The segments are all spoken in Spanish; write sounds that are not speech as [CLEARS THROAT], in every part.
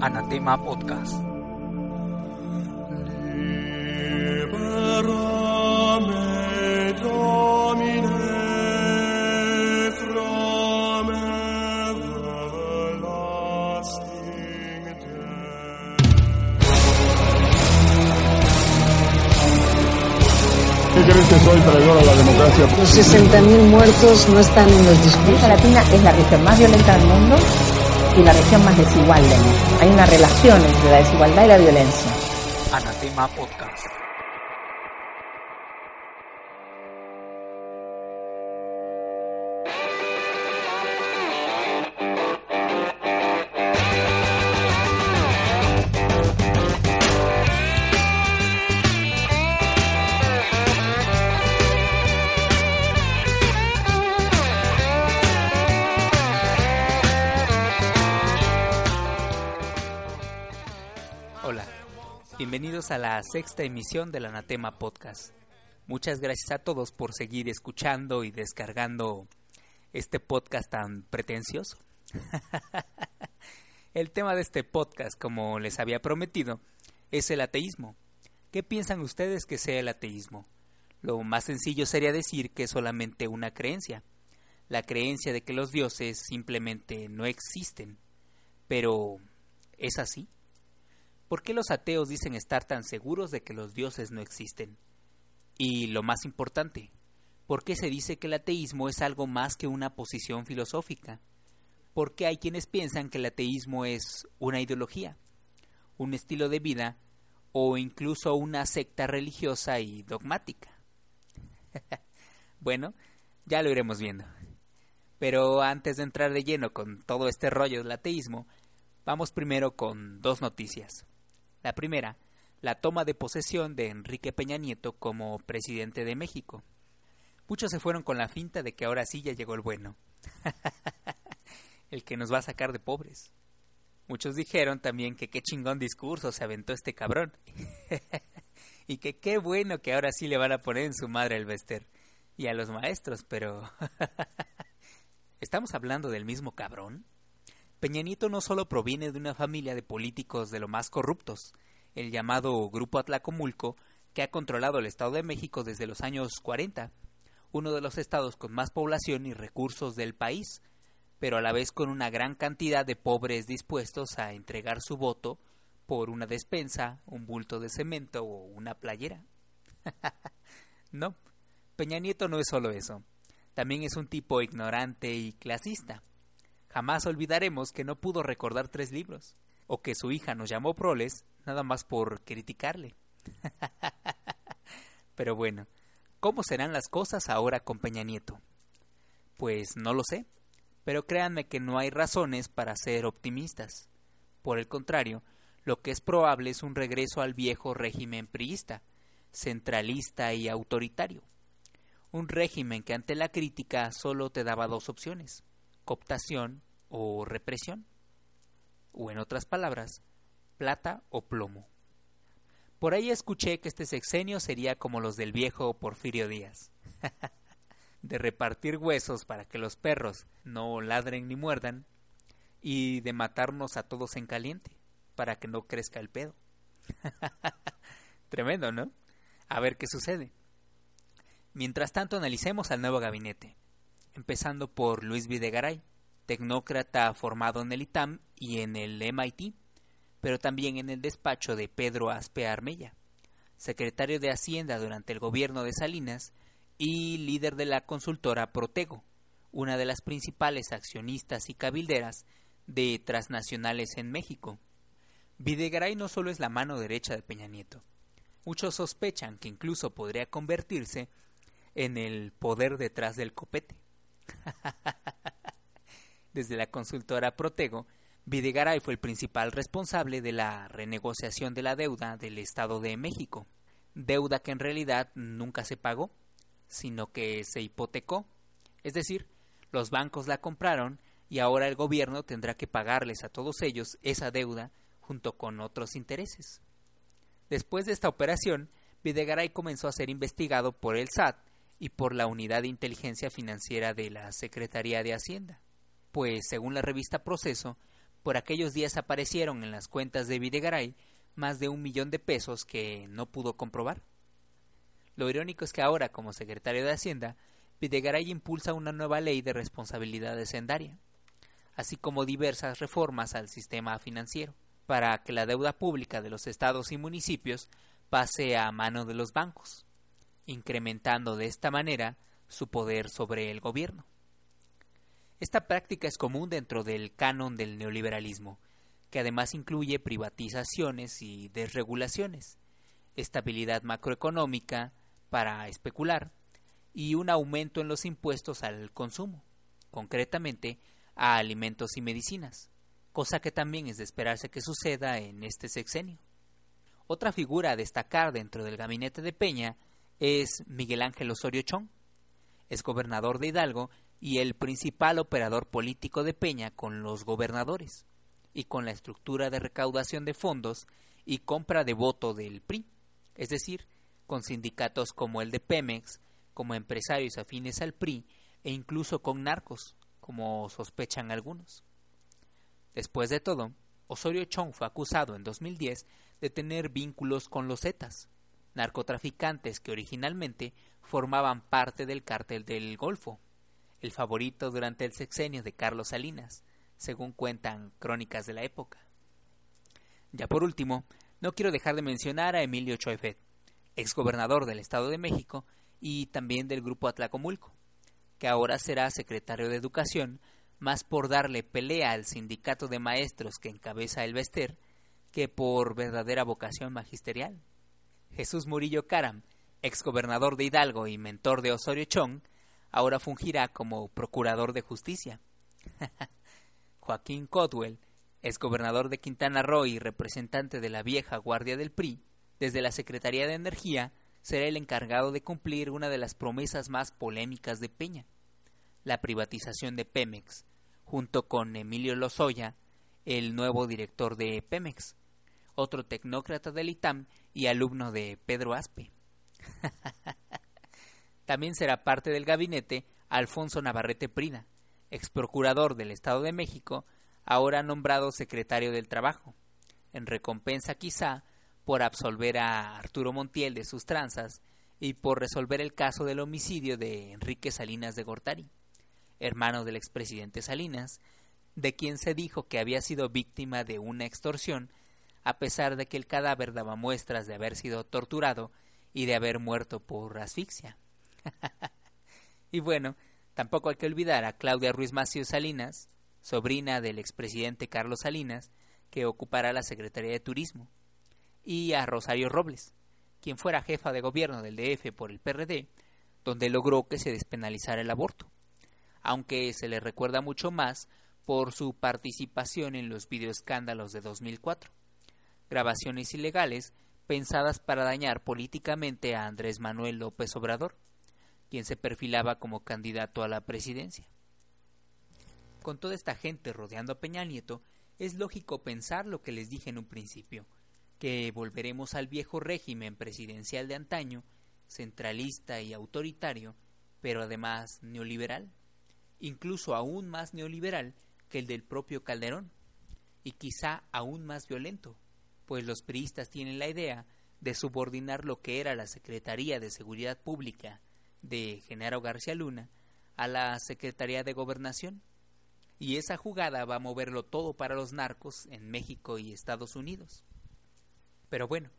Anatema Podcast. ¿Qué crees que soy traidor a la democracia? Los 60.000 muertos no están en los discursos. América Latina es la región más violenta del mundo y la región más desigual mundo. Hay una relación entre la desigualdad y la violencia. Podcast. A la sexta emisión del Anatema Podcast. Muchas gracias a todos por seguir escuchando y descargando este podcast tan pretencioso. [LAUGHS] el tema de este podcast, como les había prometido, es el ateísmo. ¿Qué piensan ustedes que sea el ateísmo? Lo más sencillo sería decir que es solamente una creencia, la creencia de que los dioses simplemente no existen. Pero, ¿es así? ¿Por qué los ateos dicen estar tan seguros de que los dioses no existen? Y lo más importante, ¿por qué se dice que el ateísmo es algo más que una posición filosófica? ¿Por qué hay quienes piensan que el ateísmo es una ideología, un estilo de vida o incluso una secta religiosa y dogmática? [LAUGHS] bueno, ya lo iremos viendo. Pero antes de entrar de lleno con todo este rollo del ateísmo, vamos primero con dos noticias. La primera, la toma de posesión de Enrique Peña Nieto como presidente de México. Muchos se fueron con la finta de que ahora sí ya llegó el bueno. [LAUGHS] el que nos va a sacar de pobres. Muchos dijeron también que qué chingón discurso se aventó este cabrón. [LAUGHS] y que qué bueno que ahora sí le van a poner en su madre el Bester. Y a los maestros, pero... [LAUGHS] ¿Estamos hablando del mismo cabrón? Peña Nieto no solo proviene de una familia de políticos de lo más corruptos, el llamado Grupo Atlacomulco, que ha controlado el Estado de México desde los años 40, uno de los estados con más población y recursos del país, pero a la vez con una gran cantidad de pobres dispuestos a entregar su voto por una despensa, un bulto de cemento o una playera. [LAUGHS] no, Peña Nieto no es solo eso, también es un tipo ignorante y clasista. Jamás olvidaremos que no pudo recordar tres libros, o que su hija nos llamó proles nada más por criticarle. [LAUGHS] Pero bueno, ¿cómo serán las cosas ahora con Peña Nieto? Pues no lo sé, pero créanme que no hay razones para ser optimistas. Por el contrario, lo que es probable es un regreso al viejo régimen priista, centralista y autoritario. Un régimen que ante la crítica solo te daba dos opciones, cooptación o represión. O en otras palabras, plata o plomo. Por ahí escuché que este sexenio sería como los del viejo Porfirio Díaz. [LAUGHS] de repartir huesos para que los perros no ladren ni muerdan y de matarnos a todos en caliente para que no crezca el pedo. [LAUGHS] Tremendo, ¿no? A ver qué sucede. Mientras tanto analicemos al nuevo gabinete, empezando por Luis Videgaray, tecnócrata formado en el ITAM y en el MIT, pero también en el despacho de Pedro Aspe Armella, secretario de Hacienda durante el gobierno de Salinas y líder de la consultora Protego, una de las principales accionistas y cabilderas de transnacionales en México. Videgaray no solo es la mano derecha de Peña Nieto, muchos sospechan que incluso podría convertirse en el poder detrás del copete. [LAUGHS] Desde la consultora Protego, Videgaray fue el principal responsable de la renegociación de la deuda del Estado de México, deuda que en realidad nunca se pagó, sino que se hipotecó, es decir, los bancos la compraron y ahora el gobierno tendrá que pagarles a todos ellos esa deuda junto con otros intereses. Después de esta operación, Videgaray comenzó a ser investigado por el SAT y por la Unidad de Inteligencia Financiera de la Secretaría de Hacienda, pues según la revista Proceso, Por aquellos días aparecieron en las cuentas de Videgaray más de un millón de pesos que no pudo comprobar. Lo irónico es que ahora, como secretario de Hacienda, Videgaray impulsa una nueva ley de responsabilidad hacendaria, así como diversas reformas al sistema financiero, para que la deuda pública de los estados y municipios pase a mano de los bancos, incrementando de esta manera su poder sobre el gobierno. Esta práctica es común dentro del canon del neoliberalismo, que además incluye privatizaciones y desregulaciones, estabilidad macroeconómica para especular y un aumento en los impuestos al consumo, concretamente a alimentos y medicinas, cosa que también es de esperarse que suceda en este sexenio. Otra figura a destacar dentro del gabinete de Peña es Miguel Ángel Osorio Chong, es gobernador de Hidalgo y el principal operador político de Peña con los gobernadores y con la estructura de recaudación de fondos y compra de voto del PRI, es decir, con sindicatos como el de Pemex, como empresarios afines al PRI e incluso con narcos, como sospechan algunos. Después de todo, Osorio Chong fue acusado en 2010 de tener vínculos con los Zetas, narcotraficantes que originalmente formaban parte del cártel del Golfo, el favorito durante el sexenio de Carlos Salinas, según cuentan crónicas de la época. Ya por último, no quiero dejar de mencionar a Emilio Choefet, exgobernador del Estado de México y también del Grupo Atlacomulco, que ahora será secretario de Educación, más por darle pelea al sindicato de maestros que encabeza el Vester que por verdadera vocación magisterial. Jesús Murillo Caram, exgobernador de Hidalgo y mentor de Osorio Chong, ahora fungirá como procurador de justicia. [LAUGHS] Joaquín Codwell, exgobernador de Quintana Roo y representante de la vieja guardia del PRI, desde la Secretaría de Energía, será el encargado de cumplir una de las promesas más polémicas de Peña, la privatización de Pemex, junto con Emilio Lozoya, el nuevo director de Pemex, otro tecnócrata del ITAM y alumno de Pedro Aspe. [LAUGHS] También será parte del gabinete Alfonso Navarrete Prida, ex procurador del Estado de México, ahora nombrado secretario del Trabajo, en recompensa quizá por absolver a Arturo Montiel de sus tranzas y por resolver el caso del homicidio de Enrique Salinas de Gortari, hermano del expresidente Salinas, de quien se dijo que había sido víctima de una extorsión, a pesar de que el cadáver daba muestras de haber sido torturado y de haber muerto por asfixia. [LAUGHS] y bueno, tampoco hay que olvidar a Claudia Ruiz Macio Salinas, sobrina del expresidente Carlos Salinas, que ocupará la Secretaría de Turismo, y a Rosario Robles, quien fuera jefa de gobierno del DF por el PRD, donde logró que se despenalizara el aborto, aunque se le recuerda mucho más por su participación en los videoescándalos de 2004, grabaciones ilegales pensadas para dañar políticamente a Andrés Manuel López Obrador, quien se perfilaba como candidato a la presidencia. Con toda esta gente rodeando a Peña Nieto, es lógico pensar lo que les dije en un principio, que volveremos al viejo régimen presidencial de antaño, centralista y autoritario, pero además neoliberal, incluso aún más neoliberal que el del propio Calderón, y quizá aún más violento, pues los priistas tienen la idea de subordinar lo que era la Secretaría de Seguridad Pública de Genaro García Luna a la Secretaría de Gobernación. Y esa jugada va a moverlo todo para los narcos en México y Estados Unidos. Pero bueno,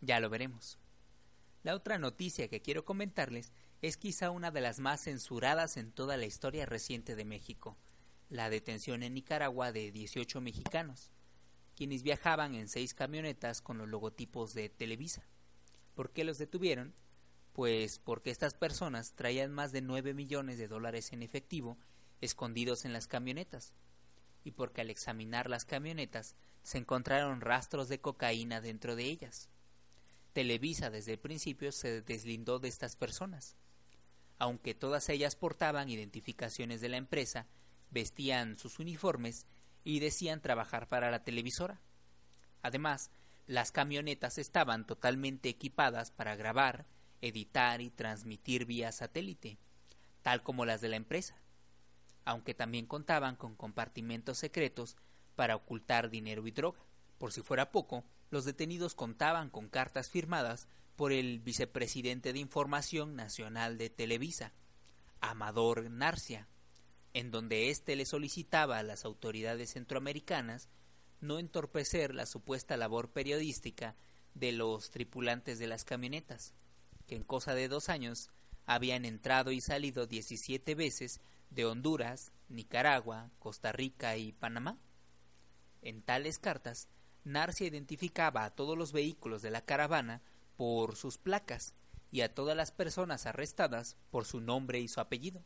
ya lo veremos. La otra noticia que quiero comentarles es quizá una de las más censuradas en toda la historia reciente de México, la detención en Nicaragua de 18 mexicanos, quienes viajaban en seis camionetas con los logotipos de Televisa. ¿Por qué los detuvieron? Pues porque estas personas traían más de 9 millones de dólares en efectivo escondidos en las camionetas, y porque al examinar las camionetas se encontraron rastros de cocaína dentro de ellas. Televisa desde el principio se deslindó de estas personas. Aunque todas ellas portaban identificaciones de la empresa, vestían sus uniformes y decían trabajar para la televisora. Además, las camionetas estaban totalmente equipadas para grabar, editar y transmitir vía satélite, tal como las de la empresa, aunque también contaban con compartimentos secretos para ocultar dinero y droga. Por si fuera poco, los detenidos contaban con cartas firmadas por el vicepresidente de Información Nacional de Televisa, Amador Narcia, en donde éste le solicitaba a las autoridades centroamericanas no entorpecer la supuesta labor periodística de los tripulantes de las camionetas, que en cosa de dos años habían entrado y salido 17 veces de Honduras, Nicaragua, Costa Rica y Panamá. En tales cartas, Narcia identificaba a todos los vehículos de la caravana por sus placas y a todas las personas arrestadas por su nombre y su apellido.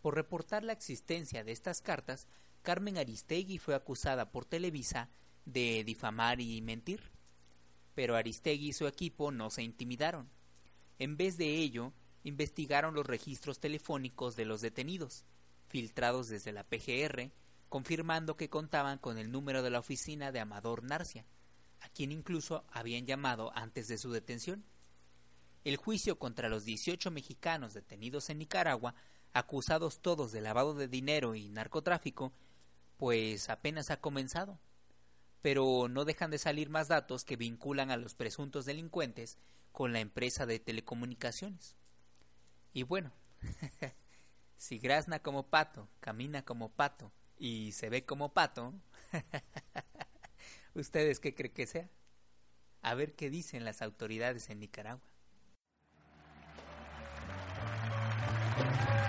Por reportar la existencia de estas cartas, Carmen Aristegui fue acusada por Televisa de difamar y mentir. Pero Aristegui y su equipo no se intimidaron. En vez de ello, investigaron los registros telefónicos de los detenidos, filtrados desde la PGR, confirmando que contaban con el número de la oficina de Amador Narcia, a quien incluso habían llamado antes de su detención. El juicio contra los 18 mexicanos detenidos en Nicaragua, acusados todos de lavado de dinero y narcotráfico, pues apenas ha comenzado. Pero no dejan de salir más datos que vinculan a los presuntos delincuentes con la empresa de telecomunicaciones. Y bueno, [LAUGHS] si grazna como pato, camina como pato y se ve como pato, [LAUGHS] ¿ustedes qué creen que sea? A ver qué dicen las autoridades en Nicaragua.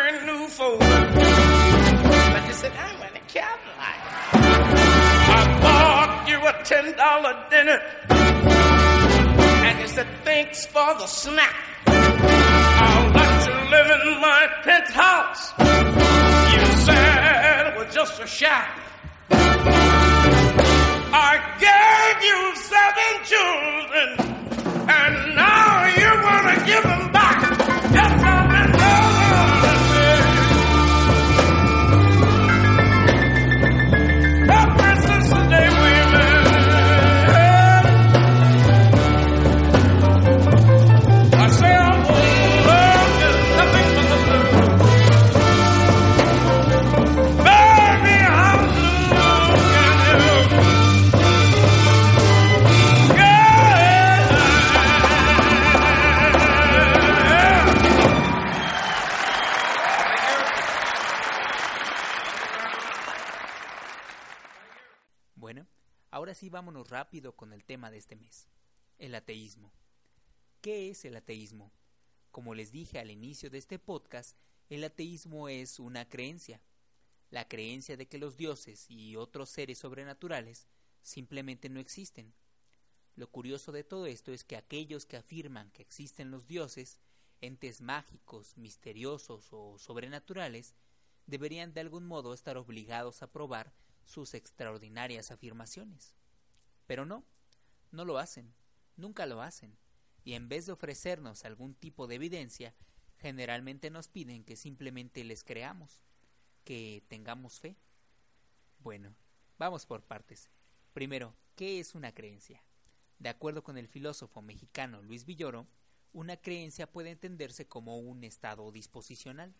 brand new phone, but you said I'm in a Cadillac. I bought you a ten dollar dinner, and you said thanks for the snack. I'll let you live in my penthouse. You said it was just a shack. I gave you seven children, and now you wanna give them sí vámonos rápido con el tema de este mes, el ateísmo. ¿Qué es el ateísmo? Como les dije al inicio de este podcast, el ateísmo es una creencia, la creencia de que los dioses y otros seres sobrenaturales simplemente no existen. Lo curioso de todo esto es que aquellos que afirman que existen los dioses, entes mágicos, misteriosos o sobrenaturales, deberían de algún modo estar obligados a probar sus extraordinarias afirmaciones. Pero no, no lo hacen, nunca lo hacen, y en vez de ofrecernos algún tipo de evidencia, generalmente nos piden que simplemente les creamos, que tengamos fe. Bueno, vamos por partes. Primero, ¿qué es una creencia? De acuerdo con el filósofo mexicano Luis Villoro, una creencia puede entenderse como un estado disposicional,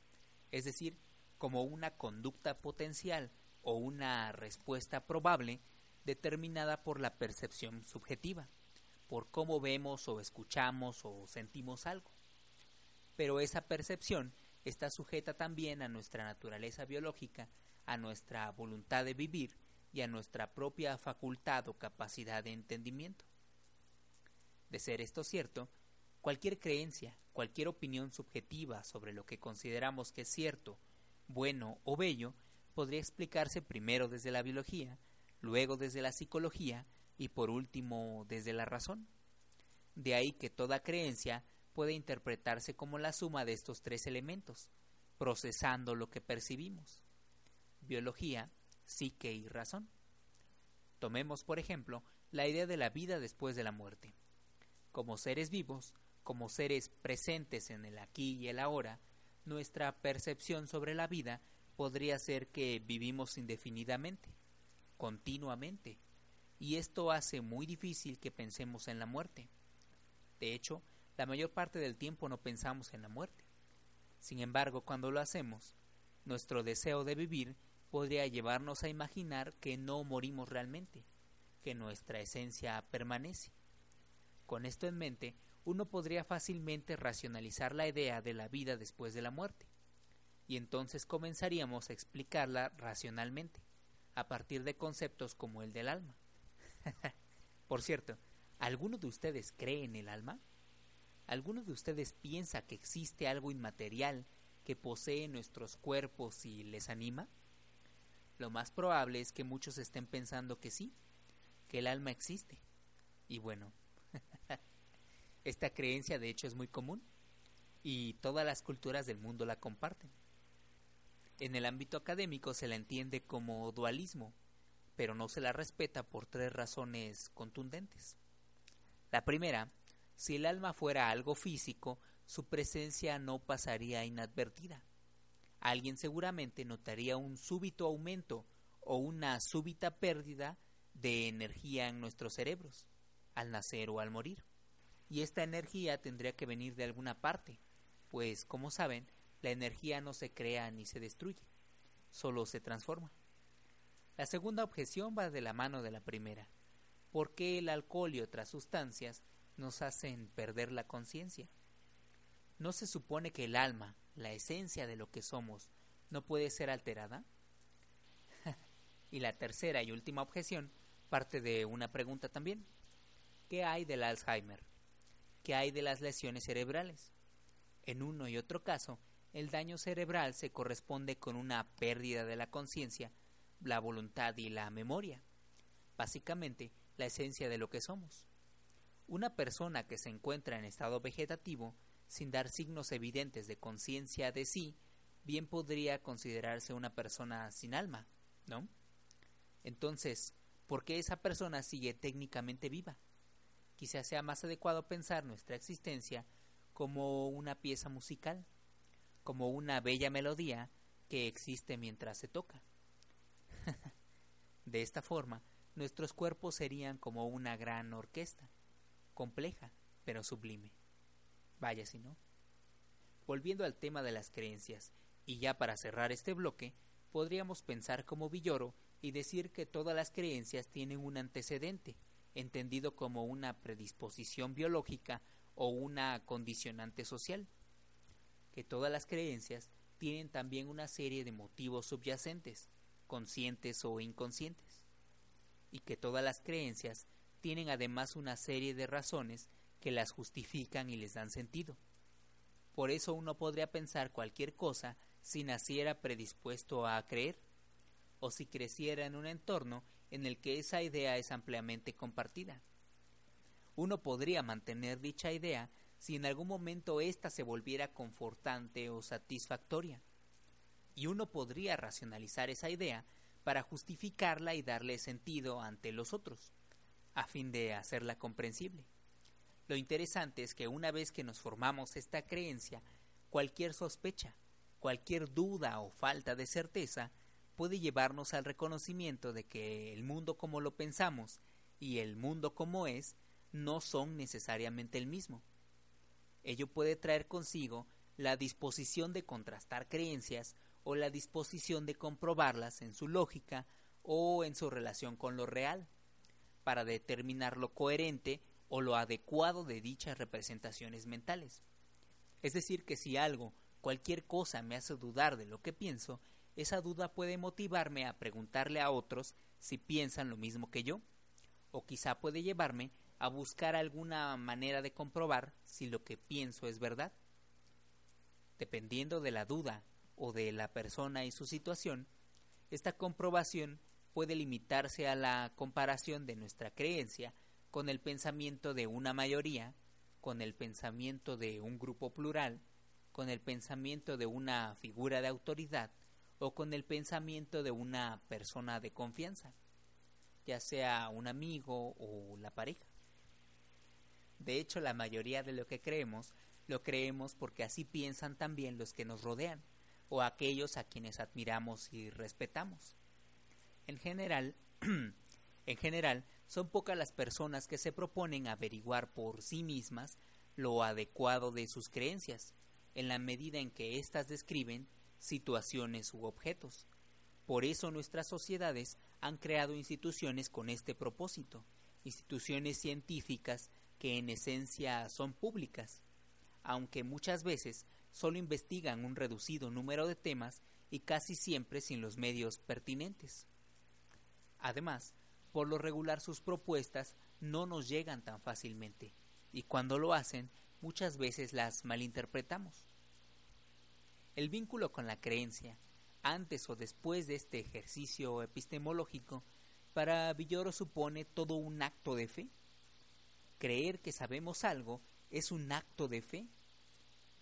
es decir, como una conducta potencial o una respuesta probable determinada por la percepción subjetiva, por cómo vemos o escuchamos o sentimos algo. Pero esa percepción está sujeta también a nuestra naturaleza biológica, a nuestra voluntad de vivir y a nuestra propia facultad o capacidad de entendimiento. De ser esto cierto, cualquier creencia, cualquier opinión subjetiva sobre lo que consideramos que es cierto, bueno o bello, podría explicarse primero desde la biología, luego desde la psicología y por último desde la razón. De ahí que toda creencia puede interpretarse como la suma de estos tres elementos, procesando lo que percibimos. Biología, psique y razón. Tomemos, por ejemplo, la idea de la vida después de la muerte. Como seres vivos, como seres presentes en el aquí y el ahora, nuestra percepción sobre la vida podría ser que vivimos indefinidamente, continuamente, y esto hace muy difícil que pensemos en la muerte. De hecho, la mayor parte del tiempo no pensamos en la muerte. Sin embargo, cuando lo hacemos, nuestro deseo de vivir podría llevarnos a imaginar que no morimos realmente, que nuestra esencia permanece. Con esto en mente, uno podría fácilmente racionalizar la idea de la vida después de la muerte, y entonces comenzaríamos a explicarla racionalmente, a partir de conceptos como el del alma. [LAUGHS] Por cierto, ¿alguno de ustedes cree en el alma? ¿Alguno de ustedes piensa que existe algo inmaterial que posee nuestros cuerpos y les anima? Lo más probable es que muchos estén pensando que sí, que el alma existe. Y bueno, [LAUGHS] esta creencia de hecho es muy común y todas las culturas del mundo la comparten. En el ámbito académico se la entiende como dualismo, pero no se la respeta por tres razones contundentes. La primera, si el alma fuera algo físico, su presencia no pasaría inadvertida. Alguien seguramente notaría un súbito aumento o una súbita pérdida de energía en nuestros cerebros, al nacer o al morir. Y esta energía tendría que venir de alguna parte, pues, como saben, la energía no se crea ni se destruye, solo se transforma. La segunda objeción va de la mano de la primera. ¿por qué el alcohol y otras sustancias nos hacen perder la conciencia? ¿No se supone que el alma, la esencia de lo que somos, no puede ser alterada? [LAUGHS] y la tercera y última objeción parte de una pregunta también. ¿Qué hay del Alzheimer? ¿Qué hay de las lesiones cerebrales? En uno y otro caso, el daño cerebral se corresponde con una pérdida de la conciencia, la voluntad y la memoria. Básicamente, la esencia de lo que somos. Una persona que se encuentra en estado vegetativo, sin dar signos evidentes de conciencia de sí, bien podría considerarse una persona sin alma, ¿no? Entonces, ¿por qué esa persona sigue técnicamente viva? Quizás sea más adecuado pensar nuestra existencia como una pieza musical, como una bella melodía que existe mientras se toca. [LAUGHS] de esta forma, nuestros cuerpos serían como una gran orquesta, compleja, pero sublime. Vaya si no. Volviendo al tema de las creencias, y ya para cerrar este bloque, podríamos pensar como Villoro y decir que todas las creencias tienen un antecedente, entendido como una predisposición biológica o una condicionante social. Que todas las creencias tienen también una serie de motivos subyacentes, conscientes o inconscientes. Y que todas las creencias tienen además una serie de razones que las justifican y les dan sentido. Por eso uno podría pensar cualquier cosa si naciera predispuesto a creer, o si creciera en un entorno en el que esa idea es ampliamente compartida. Uno podría mantener dicha idea si en algún momento ésta se volviera confortante o satisfactoria. Y uno podría racionalizar esa idea para justificarla y darle sentido ante los otros, a fin de hacerla comprensible. Lo interesante es que una vez que nos formamos esta creencia, cualquier sospecha, cualquier duda o falta de certeza puede llevarnos al reconocimiento de que el mundo como lo pensamos y el mundo como es no son necesariamente el mismo. Ello puede traer consigo la disposición de contrastar creencias o la disposición de comprobarlas en su lógica o en su relación con lo real, para determinar lo coherente o lo adecuado de dichas representaciones mentales. Es decir, que si algo, cualquier cosa me hace dudar de lo que pienso, esa duda puede motivarme a preguntarle a otros si piensan lo mismo que yo, o quizá puede llevarme a buscar alguna manera de comprobar si lo que pienso es verdad. Dependiendo de la duda o de la persona y su situación, esta comprobación puede limitarse a la comparación de nuestra creencia con el pensamiento de una mayoría, con el pensamiento de un grupo plural, con el pensamiento de una figura de autoridad o con el pensamiento de una persona de confianza, ya sea un amigo o la pareja. De hecho, la mayoría de lo que creemos lo creemos porque así piensan también los que nos rodean o aquellos a quienes admiramos y respetamos. En general, [CLEARS THROAT] en general, son pocas las personas que se proponen averiguar por sí mismas lo adecuado de sus creencias, en la medida en que éstas describen situaciones u objetos. Por eso nuestras sociedades han creado instituciones con este propósito, instituciones científicas que en esencia son públicas, aunque muchas veces solo investigan un reducido número de temas y casi siempre sin los medios pertinentes. Además, por lo regular sus propuestas no nos llegan tan fácilmente, y cuando lo hacen, muchas veces las malinterpretamos. El vínculo con la creencia, antes o después de este ejercicio epistemológico, para Villoro supone todo un acto de fe. Creer que sabemos algo es un acto de fe.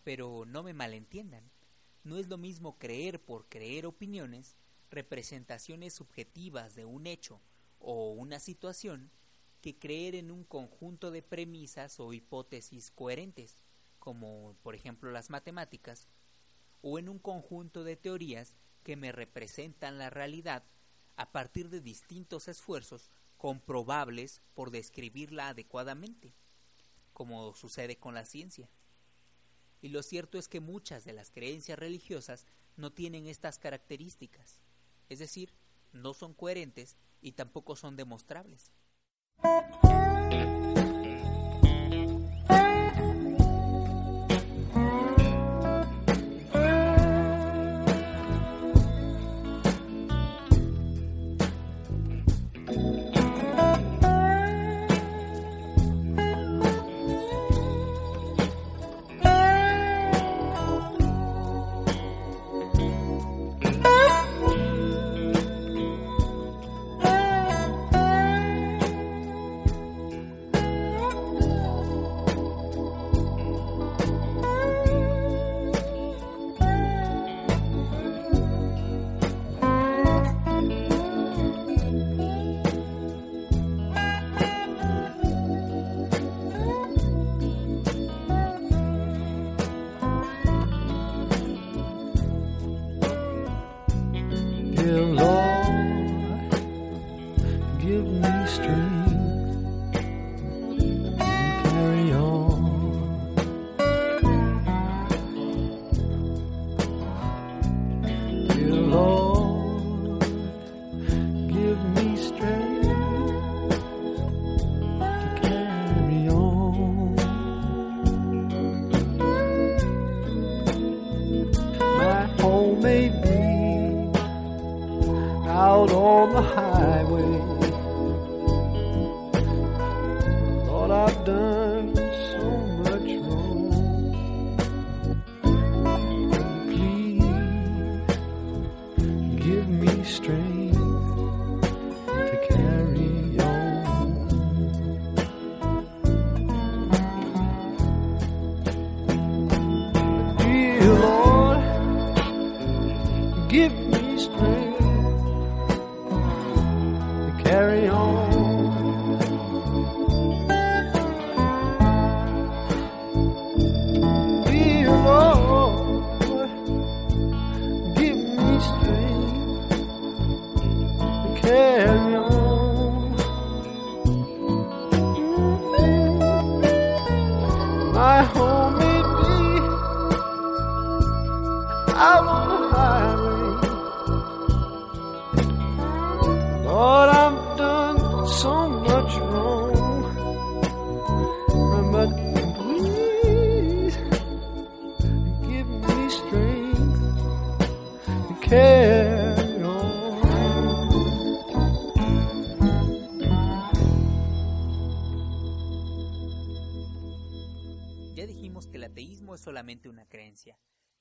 Pero no me malentiendan, no es lo mismo creer por creer opiniones, representaciones subjetivas de un hecho o una situación, que creer en un conjunto de premisas o hipótesis coherentes, como por ejemplo las matemáticas, o en un conjunto de teorías que me representan la realidad a partir de distintos esfuerzos comprobables por describirla adecuadamente, como sucede con la ciencia. Y lo cierto es que muchas de las creencias religiosas no tienen estas características, es decir, no son coherentes y tampoco son demostrables.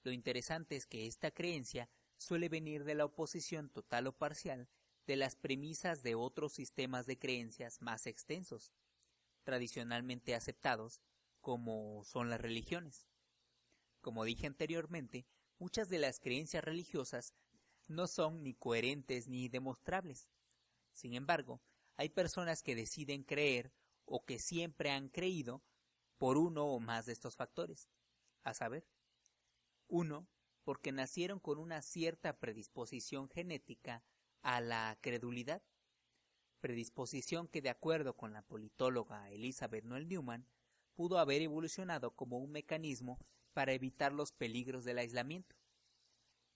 Lo interesante es que esta creencia suele venir de la oposición total o parcial de las premisas de otros sistemas de creencias más extensos, tradicionalmente aceptados, como son las religiones. Como dije anteriormente, muchas de las creencias religiosas no son ni coherentes ni demostrables. Sin embargo, hay personas que deciden creer o que siempre han creído por uno o más de estos factores, a saber, uno, porque nacieron con una cierta predisposición genética a la credulidad, predisposición que de acuerdo con la politóloga Elizabeth Noel Newman pudo haber evolucionado como un mecanismo para evitar los peligros del aislamiento.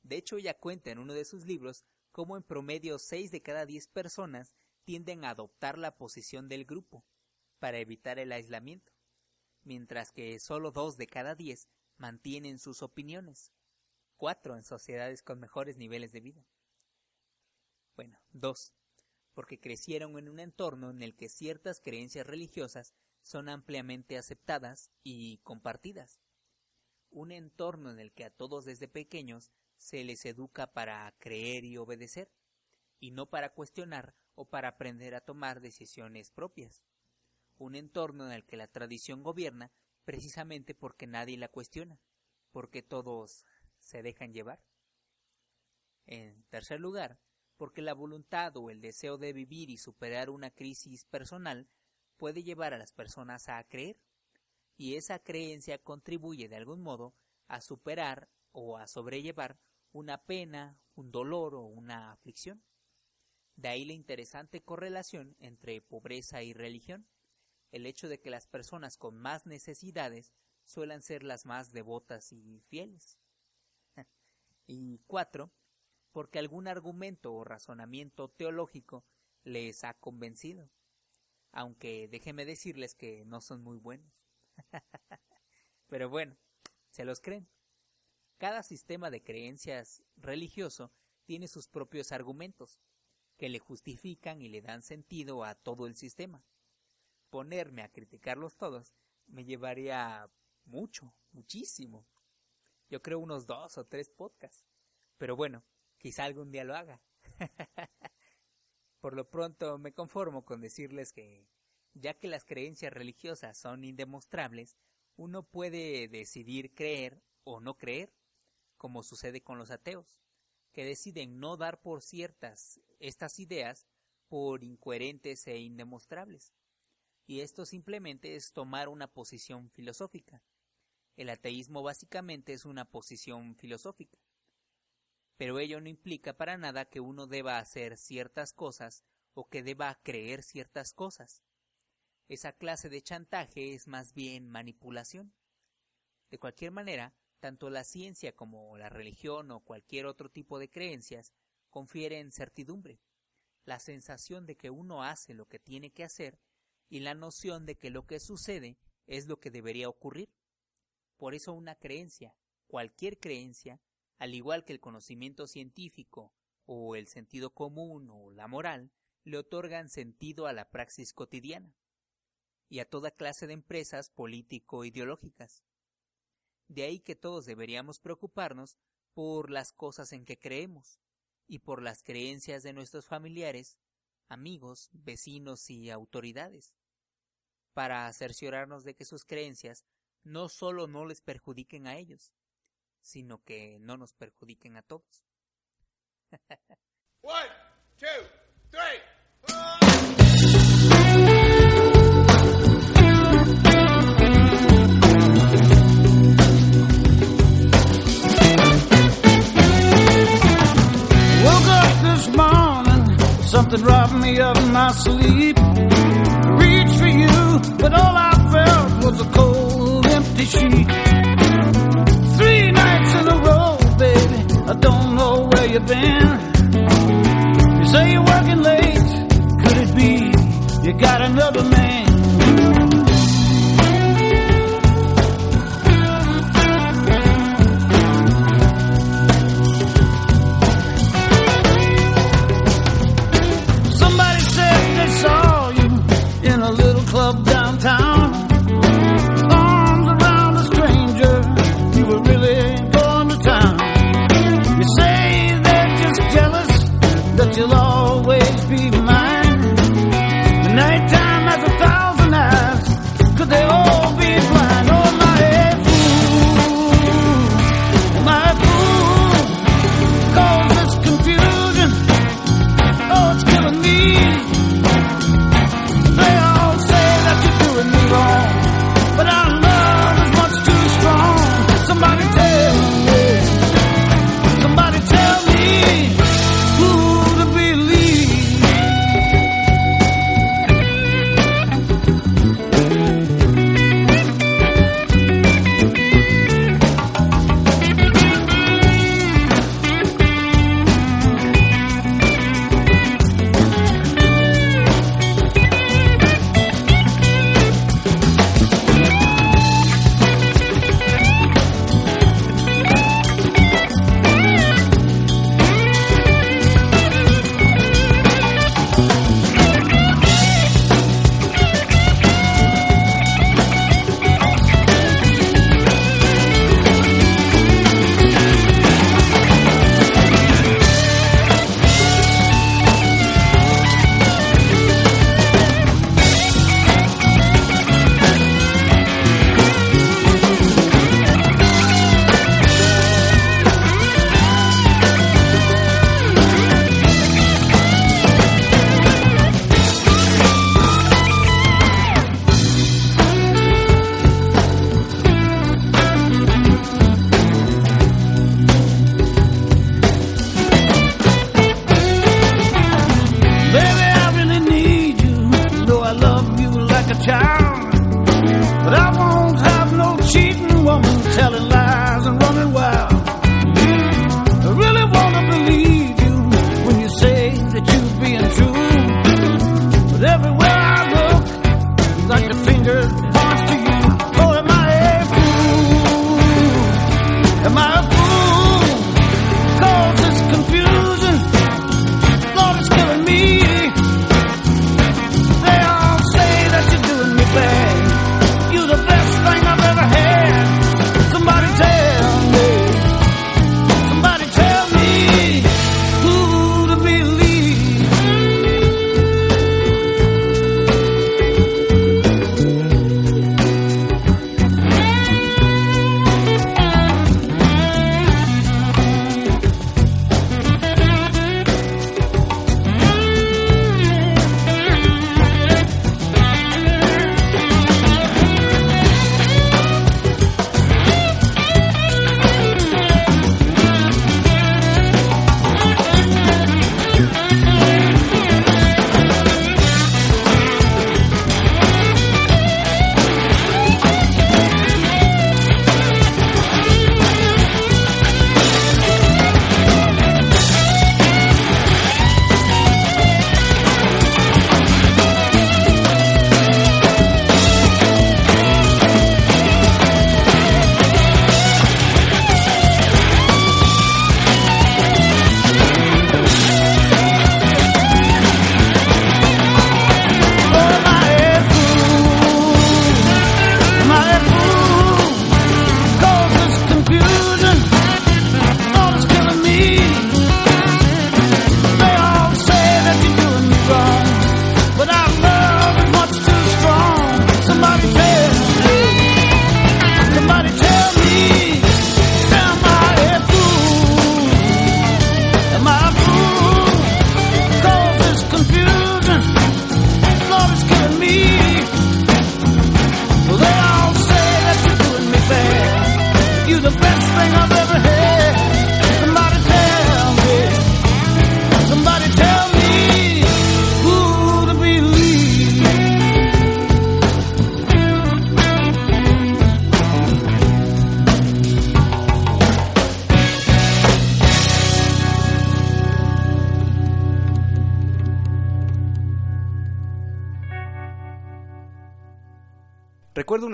De hecho, ella cuenta en uno de sus libros cómo en promedio 6 de cada 10 personas tienden a adoptar la posición del grupo para evitar el aislamiento, mientras que solo 2 de cada 10 mantienen sus opiniones, 4 en sociedades con mejores niveles de vida. Bueno, 2, porque crecieron en un entorno en el que ciertas creencias religiosas son ampliamente aceptadas y compartidas. Un entorno en el que a todos desde pequeños se les educa para creer y obedecer, y no para cuestionar o para aprender a tomar decisiones propias. Un entorno en el que la tradición gobierna precisamente porque nadie la cuestiona, porque todos se dejan llevar. En tercer lugar, porque la voluntad o el deseo de vivir y superar una crisis personal puede llevar a las personas a creer, y esa creencia contribuye de algún modo a superar o a sobrellevar una pena, un dolor o una aflicción. De ahí la interesante correlación entre pobreza y religión, el hecho de que las personas con más necesidades suelen ser las más devotas y fieles. [LAUGHS] y cuatro, porque algún argumento o razonamiento teológico les ha convencido. aunque déjenme decirles que no son muy buenos. [LAUGHS] Pero bueno, se los creen. Cada sistema de creencias religioso tiene sus propios argumentos, que le justifican y le dan sentido a todo el sistema. Ponerme a criticarlos todos me llevaría mucho, muchísimo. Yo creo unos dos o tres podcasts. Pero bueno, quizá algún día lo haga. [LAUGHS] Por lo pronto me conformo con decirles que, ya que las creencias religiosas son indemostrables, uno puede decidir creer o no creer, como sucede con los ateos, que deciden no dar por ciertas estas ideas por incoherentes e indemostrables. Y esto simplemente es tomar una posición filosófica. El ateísmo básicamente es una posición filosófica. Pero ello no implica para nada que uno deba hacer ciertas cosas o que deba creer ciertas cosas. Esa clase de chantaje es más bien manipulación. De cualquier manera, tanto la ciencia como la religión o cualquier otro tipo de creencias confieren certidumbre, la sensación de que uno hace lo que tiene que hacer y la noción de que lo que sucede es lo que debería ocurrir. Por eso una creencia, cualquier creencia, al igual que el conocimiento científico o el sentido común o la moral, le otorgan sentido a la praxis cotidiana y a toda clase de empresas político-ideológicas. De ahí que todos deberíamos preocuparnos por las cosas en que creemos y por las creencias de nuestros familiares, amigos, vecinos y autoridades, para cerciorarnos de que sus creencias no solo no les perjudiquen a ellos, sino que no nos perjudiquen a todos. One, two, three. Woke up this morning, something robbed me of my sleep. But all I felt was a cold, empty sheet. Three nights in a row, baby, I don't know where you've been. You say you're working late, could it be you got another man?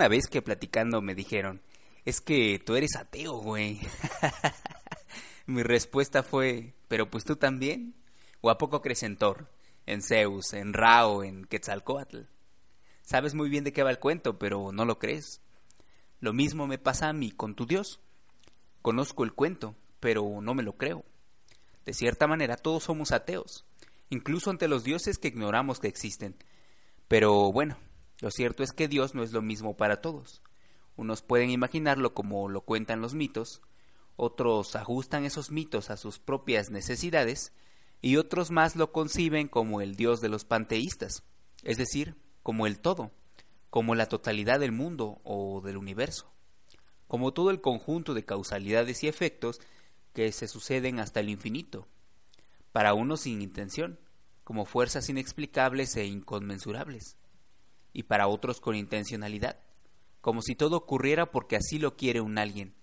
Vez que platicando me dijeron, es que tú eres ateo, güey. [LAUGHS] Mi respuesta fue, pero pues tú también. ¿O a poco crees en Thor, en Zeus, en Rao, en Quetzalcoatl? Sabes muy bien de qué va el cuento, pero no lo crees. Lo mismo me pasa a mí con tu Dios. Conozco el cuento, pero no me lo creo. De cierta manera todos somos ateos, incluso ante los dioses que ignoramos que existen. Pero bueno, lo cierto es que Dios no es lo mismo para todos. Unos pueden imaginarlo como lo cuentan los mitos, otros ajustan esos mitos a sus propias necesidades y otros más lo conciben como el Dios de los panteístas, es decir, como el todo, como la totalidad del mundo o del universo, como todo el conjunto de causalidades y efectos que se suceden hasta el infinito, para unos sin intención, como fuerzas inexplicables e inconmensurables y para otros con intencionalidad, como si todo ocurriera porque así lo quiere un alguien,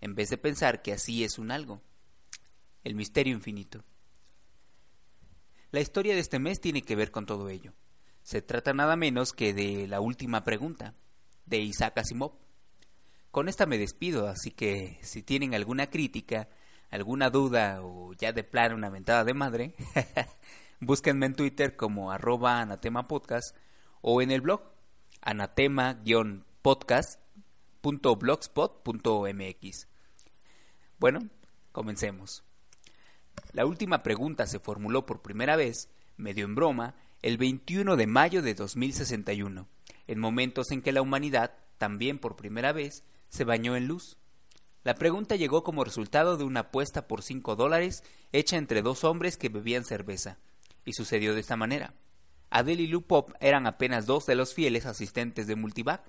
en vez de pensar que así es un algo. El misterio infinito. La historia de este mes tiene que ver con todo ello. Se trata nada menos que de la última pregunta, de Isaac Asimov. Con esta me despido, así que si tienen alguna crítica, alguna duda o ya de plano una mentada de madre, [LAUGHS] búsquenme en Twitter como arroba o en el blog anatema-podcast.blogspot.mx. Bueno, comencemos. La última pregunta se formuló por primera vez, medio en broma, el 21 de mayo de 2061, en momentos en que la humanidad, también por primera vez, se bañó en luz. La pregunta llegó como resultado de una apuesta por 5 dólares hecha entre dos hombres que bebían cerveza, y sucedió de esta manera. Adele y Lou Pop eran apenas dos de los fieles asistentes de Multivac.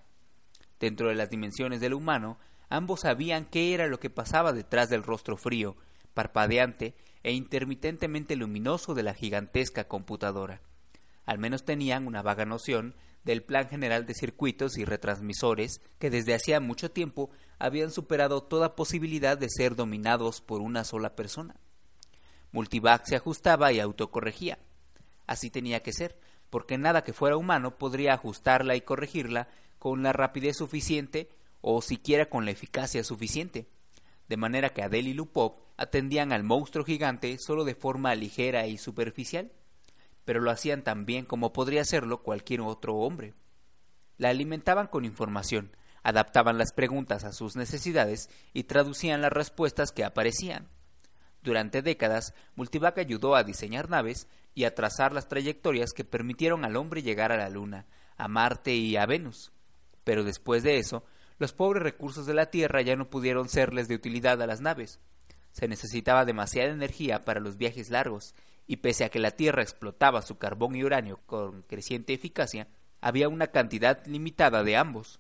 Dentro de las dimensiones del humano, ambos sabían qué era lo que pasaba detrás del rostro frío, parpadeante e intermitentemente luminoso de la gigantesca computadora. Al menos tenían una vaga noción del plan general de circuitos y retransmisores que desde hacía mucho tiempo habían superado toda posibilidad de ser dominados por una sola persona. Multivac se ajustaba y autocorregía. Así tenía que ser, porque nada que fuera humano podría ajustarla y corregirla con la rapidez suficiente o siquiera con la eficacia suficiente. De manera que Adele y Lupov atendían al monstruo gigante solo de forma ligera y superficial, pero lo hacían tan bien como podría hacerlo cualquier otro hombre. La alimentaban con información, adaptaban las preguntas a sus necesidades y traducían las respuestas que aparecían. Durante décadas, Multivac ayudó a diseñar naves y a trazar las trayectorias que permitieron al hombre llegar a la Luna, a Marte y a Venus. Pero después de eso, los pobres recursos de la Tierra ya no pudieron serles de utilidad a las naves. Se necesitaba demasiada energía para los viajes largos, y pese a que la Tierra explotaba su carbón y uranio con creciente eficacia, había una cantidad limitada de ambos.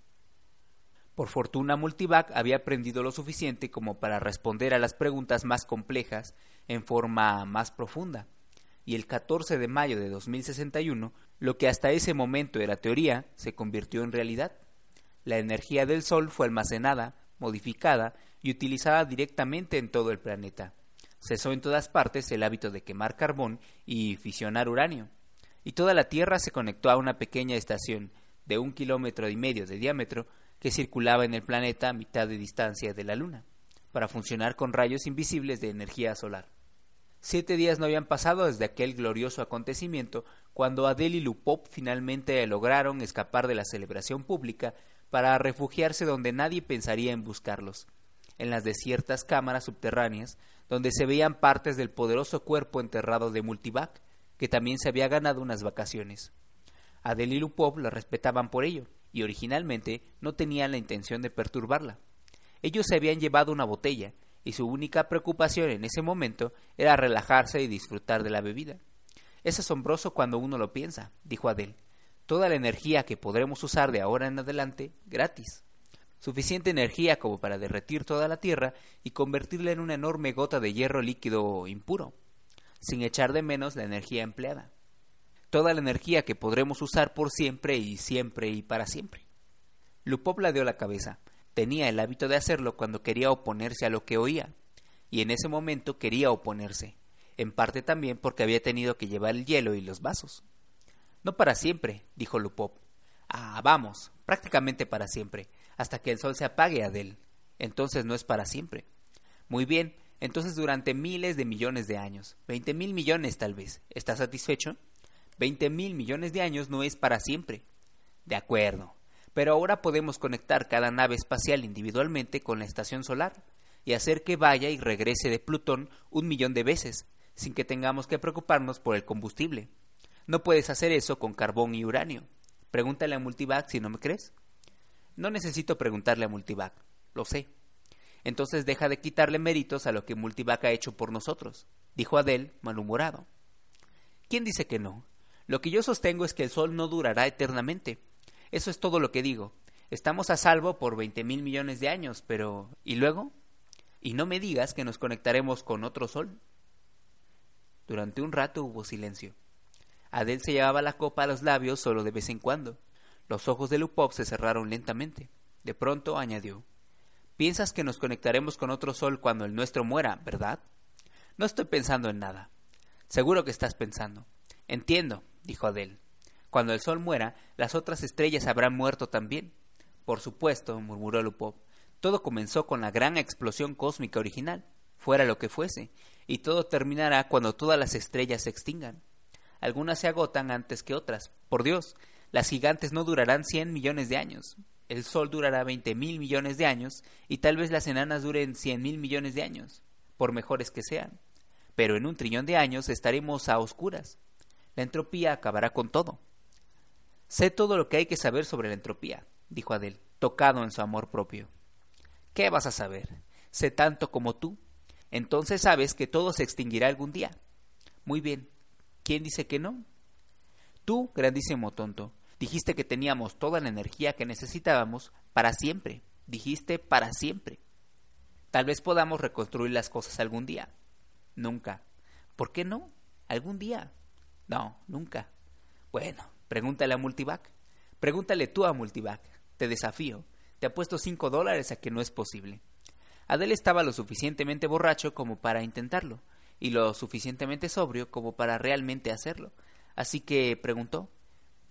Por fortuna Multivac había aprendido lo suficiente como para responder a las preguntas más complejas en forma más profunda, y el 14 de mayo de 2061, lo que hasta ese momento era teoría, se convirtió en realidad. La energía del Sol fue almacenada, modificada y utilizada directamente en todo el planeta. Cesó en todas partes el hábito de quemar carbón y fisionar uranio, y toda la Tierra se conectó a una pequeña estación de un kilómetro y medio de diámetro que circulaba en el planeta a mitad de distancia de la Luna, para funcionar con rayos invisibles de energía solar. Siete días no habían pasado desde aquel glorioso acontecimiento cuando Adele y Lupop finalmente lograron escapar de la celebración pública para refugiarse donde nadie pensaría en buscarlos, en las desiertas cámaras subterráneas donde se veían partes del poderoso cuerpo enterrado de Multivac, que también se había ganado unas vacaciones. Adele y Lupov la respetaban por ello, y originalmente no tenían la intención de perturbarla. Ellos se habían llevado una botella, y su única preocupación en ese momento era relajarse y disfrutar de la bebida. Es asombroso cuando uno lo piensa, dijo Adele. Toda la energía que podremos usar de ahora en adelante, gratis. Suficiente energía como para derretir toda la Tierra y convertirla en una enorme gota de hierro líquido impuro, sin echar de menos la energía empleada toda la energía que podremos usar por siempre y siempre y para siempre. Lupop la dio la cabeza. Tenía el hábito de hacerlo cuando quería oponerse a lo que oía, y en ese momento quería oponerse, en parte también porque había tenido que llevar el hielo y los vasos. No para siempre, dijo Lupop. Ah, vamos, prácticamente para siempre, hasta que el sol se apague, Adel. Entonces no es para siempre. Muy bien, entonces durante miles de millones de años, veinte mil millones tal vez. ¿Estás satisfecho? Veinte mil millones de años no es para siempre. De acuerdo. Pero ahora podemos conectar cada nave espacial individualmente con la estación solar y hacer que vaya y regrese de Plutón un millón de veces, sin que tengamos que preocuparnos por el combustible. No puedes hacer eso con carbón y uranio. Pregúntale a Multivac si no me crees. No necesito preguntarle a Multivac, lo sé. Entonces deja de quitarle méritos a lo que Multivac ha hecho por nosotros, dijo Adel, malhumorado. ¿Quién dice que no? Lo que yo sostengo es que el Sol no durará eternamente. Eso es todo lo que digo. Estamos a salvo por veinte mil millones de años, pero ¿y luego? Y no me digas que nos conectaremos con otro Sol. Durante un rato hubo silencio. Adel se llevaba la copa a los labios solo de vez en cuando. Los ojos de Lupov se cerraron lentamente. De pronto añadió Piensas que nos conectaremos con otro sol cuando el nuestro muera, ¿verdad? No estoy pensando en nada. Seguro que estás pensando. Entiendo, dijo Adele. Cuando el sol muera, las otras estrellas habrán muerto también. Por supuesto, murmuró Lupov. Todo comenzó con la gran explosión cósmica original, fuera lo que fuese, y todo terminará cuando todas las estrellas se extingan. Algunas se agotan antes que otras. Por Dios, las gigantes no durarán cien millones de años. El Sol durará veinte mil millones de años, y tal vez las enanas duren cien mil millones de años, por mejores que sean. Pero en un trillón de años estaremos a oscuras. La entropía acabará con todo. Sé todo lo que hay que saber sobre la entropía, dijo Adel, tocado en su amor propio. ¿Qué vas a saber? Sé tanto como tú. Entonces sabes que todo se extinguirá algún día. Muy bien. ¿Quién dice que no? Tú, grandísimo tonto, dijiste que teníamos toda la energía que necesitábamos para siempre. Dijiste para siempre. Tal vez podamos reconstruir las cosas algún día. Nunca. ¿Por qué no? Algún día. No, nunca. Bueno, pregúntale a Multivac. Pregúntale tú a Multivac. Te desafío. Te apuesto cinco dólares a que no es posible. Adel estaba lo suficientemente borracho como para intentarlo, y lo suficientemente sobrio como para realmente hacerlo. Así que preguntó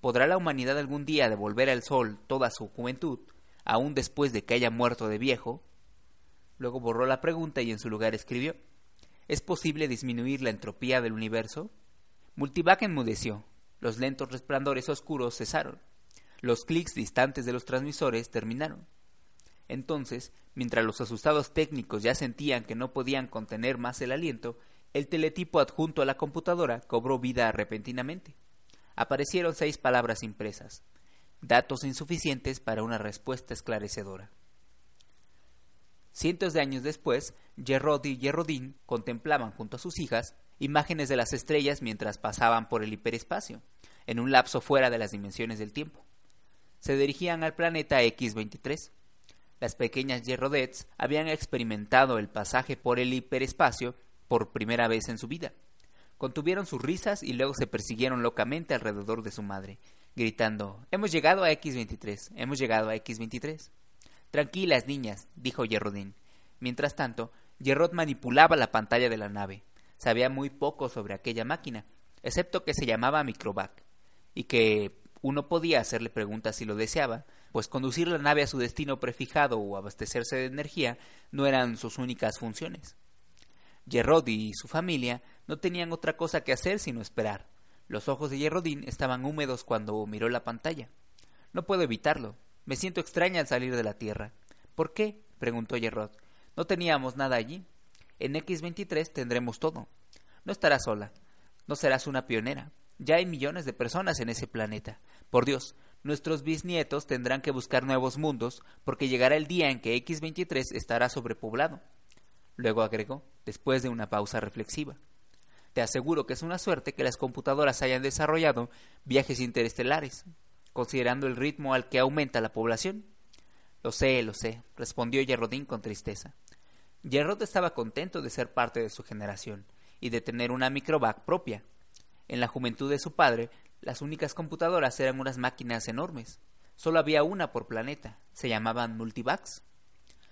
¿Podrá la humanidad algún día devolver al Sol toda su juventud, aun después de que haya muerto de viejo? Luego borró la pregunta y en su lugar escribió ¿Es posible disminuir la entropía del universo? Multivac enmudeció. Los lentos resplandores oscuros cesaron. Los clics distantes de los transmisores terminaron. Entonces, mientras los asustados técnicos ya sentían que no podían contener más el aliento, el teletipo adjunto a la computadora cobró vida repentinamente. Aparecieron seis palabras impresas, datos insuficientes para una respuesta esclarecedora. Cientos de años después, Gerrod y Gerrodin contemplaban junto a sus hijas imágenes de las estrellas mientras pasaban por el hiperespacio, en un lapso fuera de las dimensiones del tiempo. Se dirigían al planeta X-23. Las pequeñas Gerrodets habían experimentado el pasaje por el hiperespacio por primera vez en su vida. Contuvieron sus risas y luego se persiguieron locamente alrededor de su madre, gritando Hemos llegado a X-23, hemos llegado a X-23. Tranquilas, niñas, dijo Gerrodin. Mientras tanto, Gerrod manipulaba la pantalla de la nave. Sabía muy poco sobre aquella máquina, excepto que se llamaba Microvac, y que uno podía hacerle preguntas si lo deseaba, pues conducir la nave a su destino prefijado o abastecerse de energía no eran sus únicas funciones. Gerrod y su familia no tenían otra cosa que hacer sino esperar. Los ojos de Gerrodín estaban húmedos cuando miró la pantalla. No puedo evitarlo. Me siento extraña al salir de la Tierra. ¿Por qué? preguntó Gerrod. No teníamos nada allí. En X23 tendremos todo. No estarás sola. No serás una pionera. Ya hay millones de personas en ese planeta. Por Dios, nuestros bisnietos tendrán que buscar nuevos mundos porque llegará el día en que X23 estará sobrepoblado. Luego agregó, después de una pausa reflexiva. Te aseguro que es una suerte que las computadoras hayan desarrollado viajes interestelares, considerando el ritmo al que aumenta la población. Lo sé, lo sé, respondió Gerrodín con tristeza. Gerrod estaba contento de ser parte de su generación y de tener una microvac propia. En la juventud de su padre, las únicas computadoras eran unas máquinas enormes. Solo había una por planeta. Se llamaban multivacs.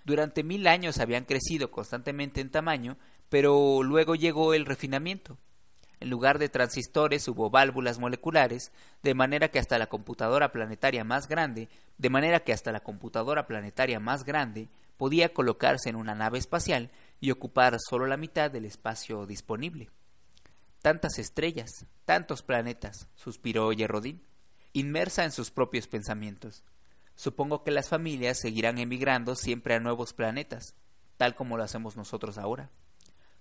Durante mil años habían crecido constantemente en tamaño, pero luego llegó el refinamiento. En lugar de transistores hubo válvulas moleculares, de manera que hasta la computadora planetaria más grande, de manera que hasta la computadora planetaria más grande podía colocarse en una nave espacial y ocupar solo la mitad del espacio disponible. Tantas estrellas, tantos planetas, suspiró Yerrodín, inmersa en sus propios pensamientos. Supongo que las familias seguirán emigrando siempre a nuevos planetas, tal como lo hacemos nosotros ahora.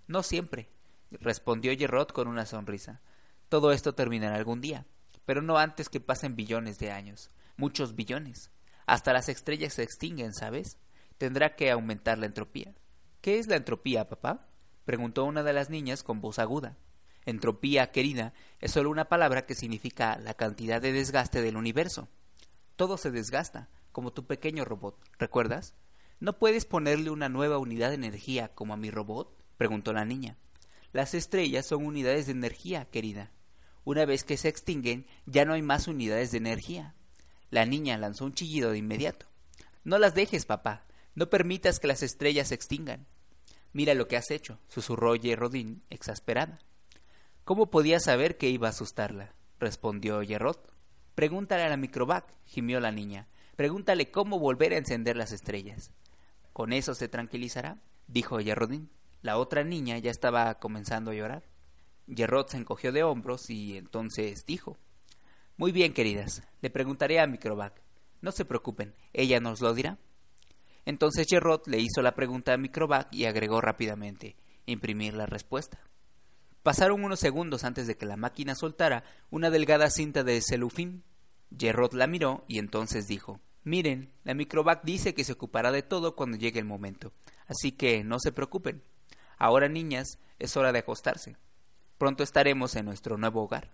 No siempre, respondió Gerrod con una sonrisa. Todo esto terminará algún día, pero no antes que pasen billones de años, muchos billones. Hasta las estrellas se extinguen, ¿sabes? Tendrá que aumentar la entropía. ¿Qué es la entropía, papá? preguntó una de las niñas con voz aguda. Entropía, querida, es solo una palabra que significa la cantidad de desgaste del universo. Todo se desgasta, como tu pequeño robot, ¿recuerdas? ¿No puedes ponerle una nueva unidad de energía como a mi robot? preguntó la niña. Las estrellas son unidades de energía, querida. Una vez que se extinguen, ya no hay más unidades de energía. La niña lanzó un chillido de inmediato. No las dejes, papá. No permitas que las estrellas se extingan. Mira lo que has hecho, susurró Yerrodín, exasperada. ¿Cómo podía saber que iba a asustarla? respondió Yerrod. Pregúntale a la microvac, gimió la niña. Pregúntale cómo volver a encender las estrellas. ¿Con eso se tranquilizará? dijo Yerrodín. La otra niña ya estaba comenzando a llorar. Gerrod se encogió de hombros y entonces dijo Muy bien, queridas, le preguntaré a Microvac. No se preocupen, ella nos lo dirá. Entonces Gerrod le hizo la pregunta a Microvac y agregó rápidamente imprimir la respuesta. Pasaron unos segundos antes de que la máquina soltara una delgada cinta de celufín. Gerrod la miró y entonces dijo Miren, la Microvac dice que se ocupará de todo cuando llegue el momento, así que no se preocupen. Ahora, niñas, es hora de acostarse. Pronto estaremos en nuestro nuevo hogar.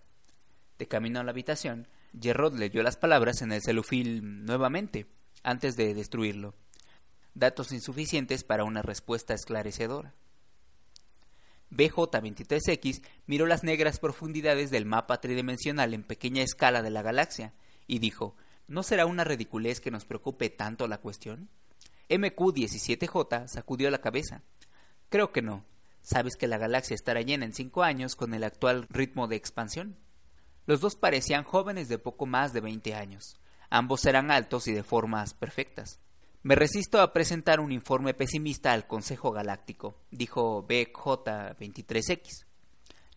De camino a la habitación, Gerrod leyó las palabras en el celufil nuevamente, antes de destruirlo. Datos insuficientes para una respuesta esclarecedora. BJ-23X miró las negras profundidades del mapa tridimensional en pequeña escala de la galaxia y dijo, ¿no será una ridiculez que nos preocupe tanto la cuestión? MQ-17J sacudió la cabeza. Creo que no. ¿Sabes que la galaxia estará llena en cinco años con el actual ritmo de expansión? Los dos parecían jóvenes de poco más de 20 años. Ambos eran altos y de formas perfectas. Me resisto a presentar un informe pesimista al Consejo Galáctico, dijo BJ23X.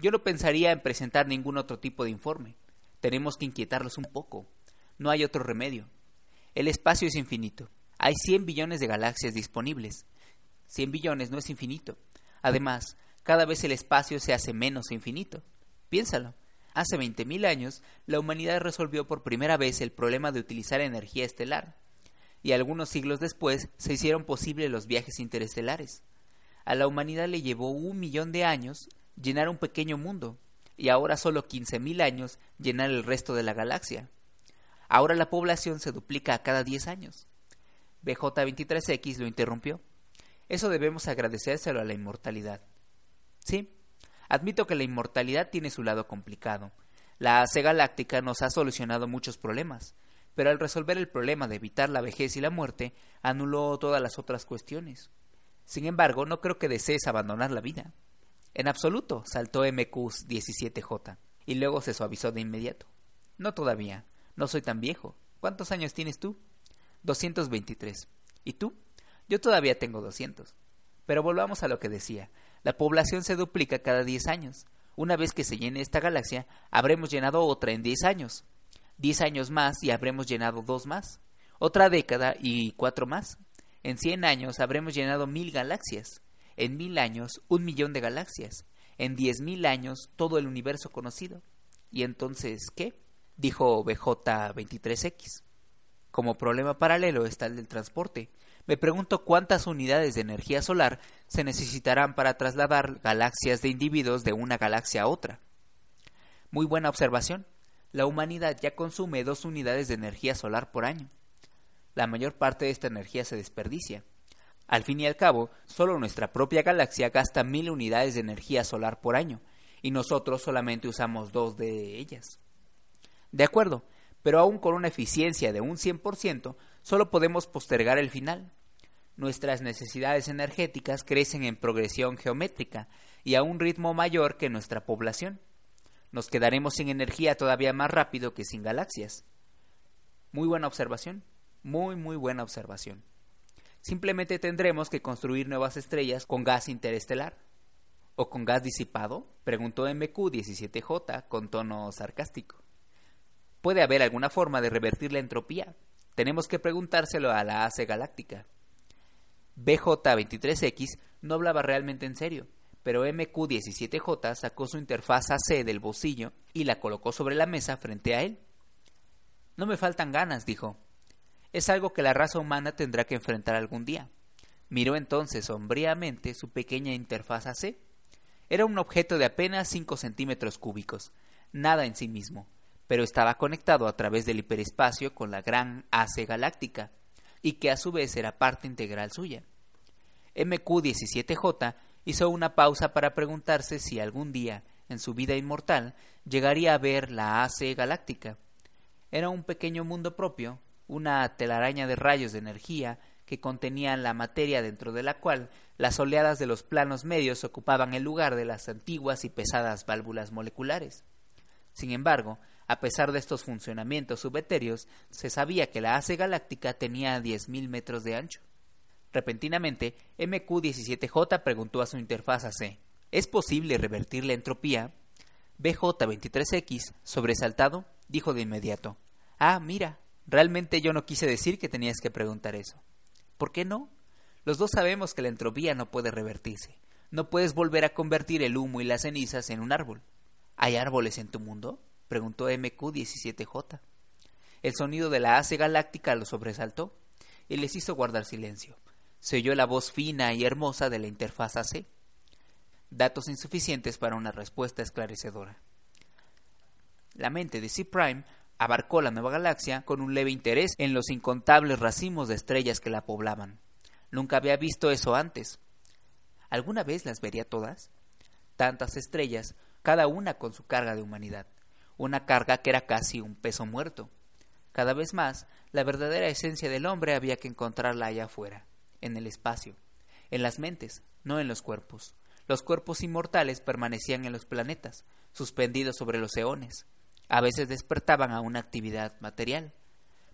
Yo no pensaría en presentar ningún otro tipo de informe. Tenemos que inquietarlos un poco. No hay otro remedio. El espacio es infinito. Hay 100 billones de galaxias disponibles. 100 billones no es infinito. Además, cada vez el espacio se hace menos infinito. Piénsalo. Hace 20.000 años, la humanidad resolvió por primera vez el problema de utilizar energía estelar, y algunos siglos después se hicieron posibles los viajes interestelares. A la humanidad le llevó un millón de años llenar un pequeño mundo, y ahora solo 15.000 años llenar el resto de la galaxia. Ahora la población se duplica a cada 10 años. BJ23X lo interrumpió. Eso debemos agradecérselo a la inmortalidad. Sí, admito que la inmortalidad tiene su lado complicado. La AC galáctica nos ha solucionado muchos problemas, pero al resolver el problema de evitar la vejez y la muerte, anuló todas las otras cuestiones. Sin embargo, no creo que desees abandonar la vida. En absoluto, saltó MQ-17J, y luego se suavizó de inmediato. No todavía, no soy tan viejo. ¿Cuántos años tienes tú? 223. ¿Y tú? Yo todavía tengo 200. Pero volvamos a lo que decía. La población se duplica cada 10 años. Una vez que se llene esta galaxia, habremos llenado otra en 10 años. 10 años más y habremos llenado dos más. Otra década y cuatro más. En 100 años habremos llenado mil galaxias. En mil años, un millón de galaxias. En diez mil años, todo el universo conocido. ¿Y entonces qué? Dijo BJ23X. Como problema paralelo está el del transporte. Me pregunto cuántas unidades de energía solar se necesitarán para trasladar galaxias de individuos de una galaxia a otra. Muy buena observación. La humanidad ya consume dos unidades de energía solar por año. La mayor parte de esta energía se desperdicia. Al fin y al cabo, solo nuestra propia galaxia gasta mil unidades de energía solar por año, y nosotros solamente usamos dos de ellas. De acuerdo, pero aún con una eficiencia de un 100%, solo podemos postergar el final. Nuestras necesidades energéticas crecen en progresión geométrica y a un ritmo mayor que nuestra población. Nos quedaremos sin energía todavía más rápido que sin galaxias. Muy buena observación, muy muy buena observación. Simplemente tendremos que construir nuevas estrellas con gas interestelar. ¿O con gas disipado? preguntó MQ17J con tono sarcástico. ¿Puede haber alguna forma de revertir la entropía? Tenemos que preguntárselo a la AC galáctica. BJ23X no hablaba realmente en serio, pero MQ17J sacó su interfaz AC del bolsillo y la colocó sobre la mesa frente a él. No me faltan ganas, dijo. Es algo que la raza humana tendrá que enfrentar algún día. Miró entonces sombríamente su pequeña interfaz AC. Era un objeto de apenas 5 centímetros cúbicos, nada en sí mismo, pero estaba conectado a través del hiperespacio con la gran AC galáctica, y que a su vez era parte integral suya. MQ-17J hizo una pausa para preguntarse si algún día, en su vida inmortal, llegaría a ver la AC galáctica. Era un pequeño mundo propio, una telaraña de rayos de energía que contenían la materia dentro de la cual las oleadas de los planos medios ocupaban el lugar de las antiguas y pesadas válvulas moleculares. Sin embargo, a pesar de estos funcionamientos subetéreos, se sabía que la AC galáctica tenía 10.000 metros de ancho. Repentinamente, MQ-17J preguntó a su interfaz AC, ¿es posible revertir la entropía? BJ-23X, sobresaltado, dijo de inmediato, Ah, mira, realmente yo no quise decir que tenías que preguntar eso. ¿Por qué no? Los dos sabemos que la entropía no puede revertirse. No puedes volver a convertir el humo y las cenizas en un árbol. ¿Hay árboles en tu mundo? preguntó MQ-17J. El sonido de la hace galáctica lo sobresaltó y les hizo guardar silencio. Se oyó la voz fina y hermosa de la interfaz AC. Datos insuficientes para una respuesta esclarecedora. La mente de C-Prime abarcó la nueva galaxia con un leve interés en los incontables racimos de estrellas que la poblaban. Nunca había visto eso antes. ¿Alguna vez las vería todas? Tantas estrellas, cada una con su carga de humanidad una carga que era casi un peso muerto. Cada vez más, la verdadera esencia del hombre había que encontrarla allá afuera, en el espacio, en las mentes, no en los cuerpos. Los cuerpos inmortales permanecían en los planetas, suspendidos sobre los eones. A veces despertaban a una actividad material,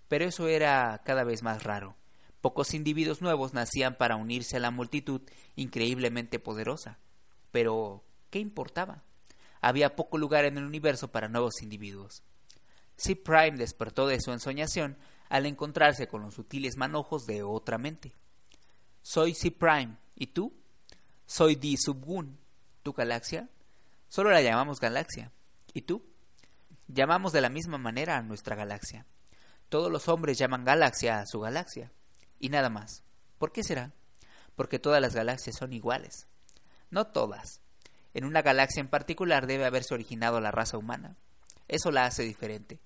pero eso era cada vez más raro. Pocos individuos nuevos nacían para unirse a la multitud increíblemente poderosa. Pero, ¿qué importaba? Había poco lugar en el universo para nuevos individuos. C. Prime despertó de su ensoñación al encontrarse con los sutiles manojos de otra mente. Soy C. Prime, ¿y tú? Soy D. Subgun. ¿Tu galaxia? Solo la llamamos galaxia. ¿Y tú? Llamamos de la misma manera a nuestra galaxia. Todos los hombres llaman galaxia a su galaxia y nada más. ¿Por qué será? Porque todas las galaxias son iguales. No todas. En una galaxia en particular debe haberse originado la raza humana. Eso la hace diferente.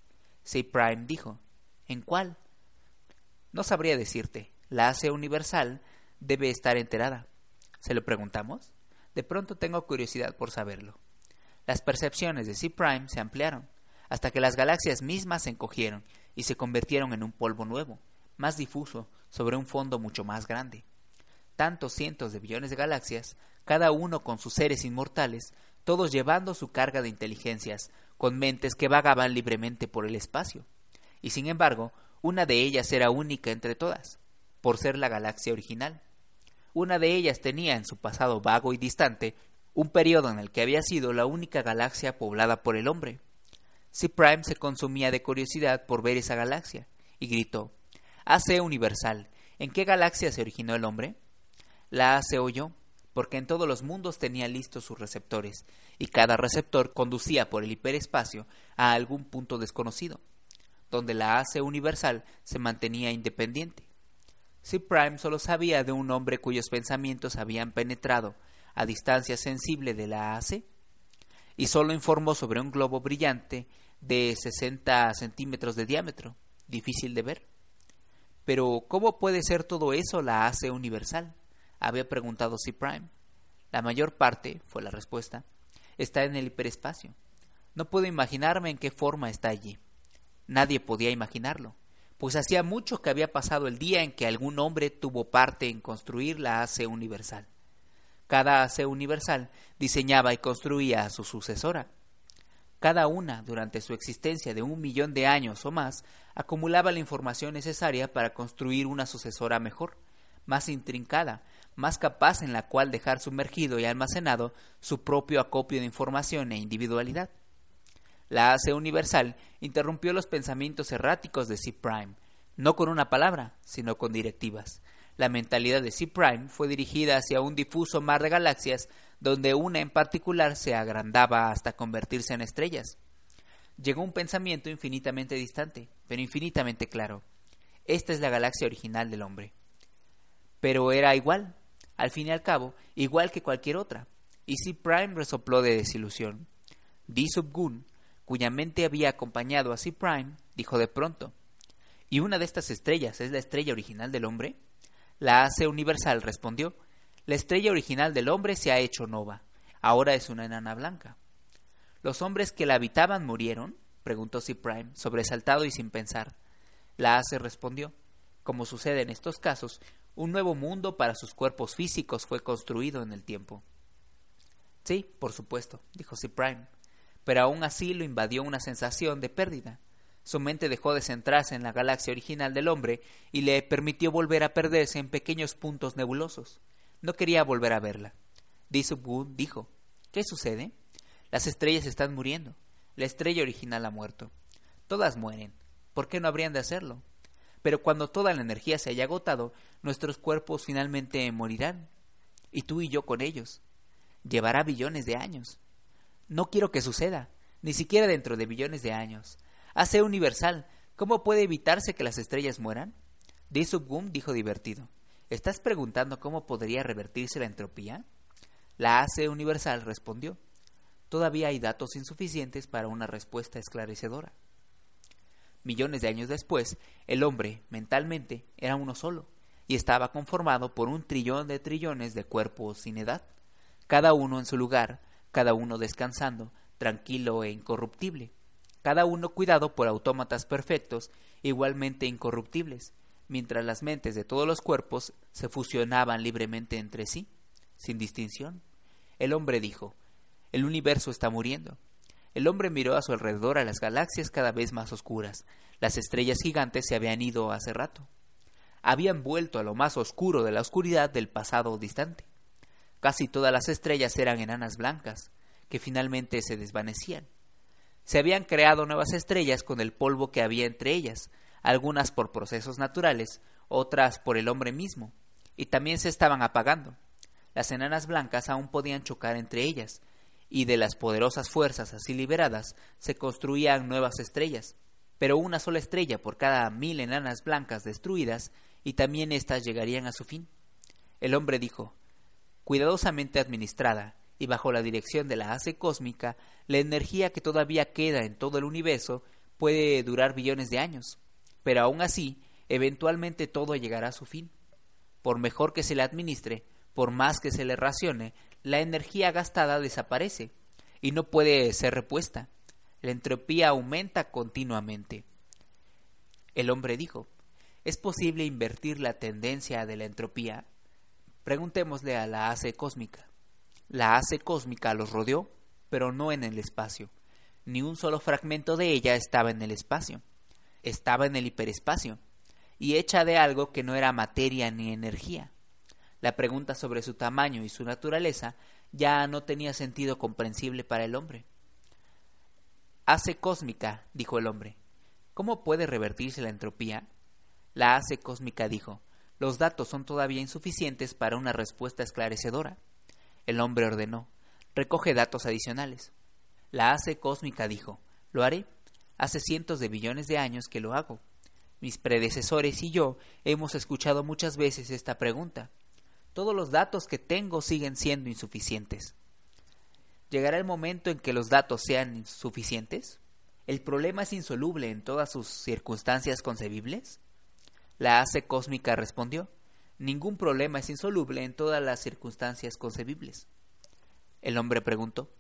C. Prime dijo. ¿En cuál? No sabría decirte. La hace universal debe estar enterada. ¿Se lo preguntamos? De pronto tengo curiosidad por saberlo. Las percepciones de C. Prime se ampliaron, hasta que las galaxias mismas se encogieron y se convirtieron en un polvo nuevo, más difuso, sobre un fondo mucho más grande. Tantos cientos de billones de galaxias, cada uno con sus seres inmortales, todos llevando su carga de inteligencias, con mentes que vagaban libremente por el espacio. Y sin embargo, una de ellas era única entre todas, por ser la galaxia original. Una de ellas tenía en su pasado vago y distante un periodo en el que había sido la única galaxia poblada por el hombre. C. Prime se consumía de curiosidad por ver esa galaxia y gritó AC universal. ¿En qué galaxia se originó el hombre? La AC oyó, porque en todos los mundos tenía listos sus receptores, y cada receptor conducía por el hiperespacio a algún punto desconocido, donde la AC universal se mantenía independiente. C. Prime solo sabía de un hombre cuyos pensamientos habían penetrado a distancia sensible de la AC, y solo informó sobre un globo brillante de 60 centímetros de diámetro, difícil de ver. Pero, ¿cómo puede ser todo eso la AC universal? había preguntado C. Prime. La mayor parte, fue la respuesta, está en el hiperespacio. No puedo imaginarme en qué forma está allí. Nadie podía imaginarlo, pues hacía mucho que había pasado el día en que algún hombre tuvo parte en construir la AC universal. Cada AC universal diseñaba y construía a su sucesora, cada una, durante su existencia de un millón de años o más, acumulaba la información necesaria para construir una sucesora mejor, más intrincada, más capaz en la cual dejar sumergido y almacenado su propio acopio de información e individualidad. La AC universal interrumpió los pensamientos erráticos de C. Prime, no con una palabra, sino con directivas. La mentalidad de C. Prime fue dirigida hacia un difuso mar de galaxias donde una en particular se agrandaba hasta convertirse en estrellas. Llegó un pensamiento infinitamente distante, pero infinitamente claro. Esta es la galaxia original del hombre. Pero era igual, al fin y al cabo, igual que cualquier otra. Y si Prime resopló de desilusión. D. Cuya mente había acompañado a C. Prime, dijo de pronto: ¿Y una de estas estrellas es la estrella original del hombre? La AC Universal respondió: la estrella original del hombre se ha hecho nova. Ahora es una enana blanca. ¿Los hombres que la habitaban murieron? preguntó C. Prime, sobresaltado y sin pensar. La Ace respondió. Como sucede en estos casos, un nuevo mundo para sus cuerpos físicos fue construido en el tiempo. Sí, por supuesto, dijo C. Prime, pero aún así lo invadió una sensación de pérdida. Su mente dejó de centrarse en la galaxia original del hombre y le permitió volver a perderse en pequeños puntos nebulosos. No quería volver a verla. Disubwood dijo, ¿Qué sucede? Las estrellas están muriendo. La estrella original ha muerto. Todas mueren. ¿Por qué no habrían de hacerlo? Pero cuando toda la energía se haya agotado, nuestros cuerpos finalmente morirán. Y tú y yo con ellos. Llevará billones de años. No quiero que suceda, ni siquiera dentro de billones de años. Hace universal. ¿Cómo puede evitarse que las estrellas mueran? Disubwood dijo divertido. ¿Estás preguntando cómo podría revertirse la entropía? La AC Universal respondió. Todavía hay datos insuficientes para una respuesta esclarecedora. Millones de años después, el hombre, mentalmente, era uno solo, y estaba conformado por un trillón de trillones de cuerpos sin edad, cada uno en su lugar, cada uno descansando, tranquilo e incorruptible, cada uno cuidado por autómatas perfectos, igualmente incorruptibles, mientras las mentes de todos los cuerpos se fusionaban libremente entre sí, sin distinción. El hombre dijo, el universo está muriendo. El hombre miró a su alrededor a las galaxias cada vez más oscuras. Las estrellas gigantes se habían ido hace rato. Habían vuelto a lo más oscuro de la oscuridad del pasado distante. Casi todas las estrellas eran enanas blancas, que finalmente se desvanecían. Se habían creado nuevas estrellas con el polvo que había entre ellas, algunas por procesos naturales, otras por el hombre mismo, y también se estaban apagando. Las enanas blancas aún podían chocar entre ellas, y de las poderosas fuerzas así liberadas se construían nuevas estrellas, pero una sola estrella por cada mil enanas blancas destruidas, y también éstas llegarían a su fin. El hombre dijo Cuidadosamente administrada, y bajo la dirección de la hace cósmica, la energía que todavía queda en todo el universo puede durar billones de años, pero aún así, eventualmente todo llegará a su fin. Por mejor que se le administre, por más que se le racione, la energía gastada desaparece y no puede ser repuesta. La entropía aumenta continuamente. El hombre dijo, ¿es posible invertir la tendencia de la entropía? Preguntémosle a la hace cósmica. La hace cósmica los rodeó, pero no en el espacio. Ni un solo fragmento de ella estaba en el espacio. Estaba en el hiperespacio, y hecha de algo que no era materia ni energía. La pregunta sobre su tamaño y su naturaleza ya no tenía sentido comprensible para el hombre. Hace cósmica, dijo el hombre. ¿Cómo puede revertirse la entropía? La hace cósmica dijo, los datos son todavía insuficientes para una respuesta esclarecedora. El hombre ordenó, recoge datos adicionales. La hace cósmica dijo, lo haré. Hace cientos de billones de años que lo hago. Mis predecesores y yo hemos escuchado muchas veces esta pregunta todos los datos que tengo siguen siendo insuficientes. ¿Llegará el momento en que los datos sean insuficientes? ¿El problema es insoluble en todas sus circunstancias concebibles? La hace cósmica respondió, ningún problema es insoluble en todas las circunstancias concebibles. El hombre preguntó,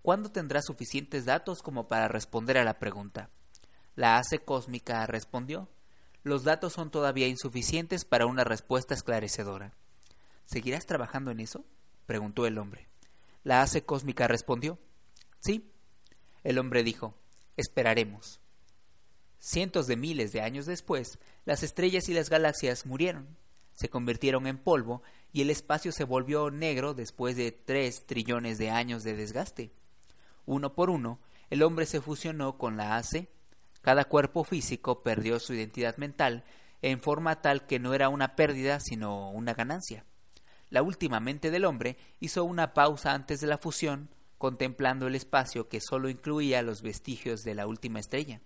¿cuándo tendrá suficientes datos como para responder a la pregunta? La hace cósmica respondió, los datos son todavía insuficientes para una respuesta esclarecedora. ¿Seguirás trabajando en eso? preguntó el hombre. La hace cósmica respondió. Sí. El hombre dijo, esperaremos. Cientos de miles de años después, las estrellas y las galaxias murieron, se convirtieron en polvo y el espacio se volvió negro después de tres trillones de años de desgaste. Uno por uno, el hombre se fusionó con la AC. Cada cuerpo físico perdió su identidad mental en forma tal que no era una pérdida sino una ganancia la última mente del hombre hizo una pausa antes de la fusión, contemplando el espacio que sólo incluía los vestigios de la última estrella,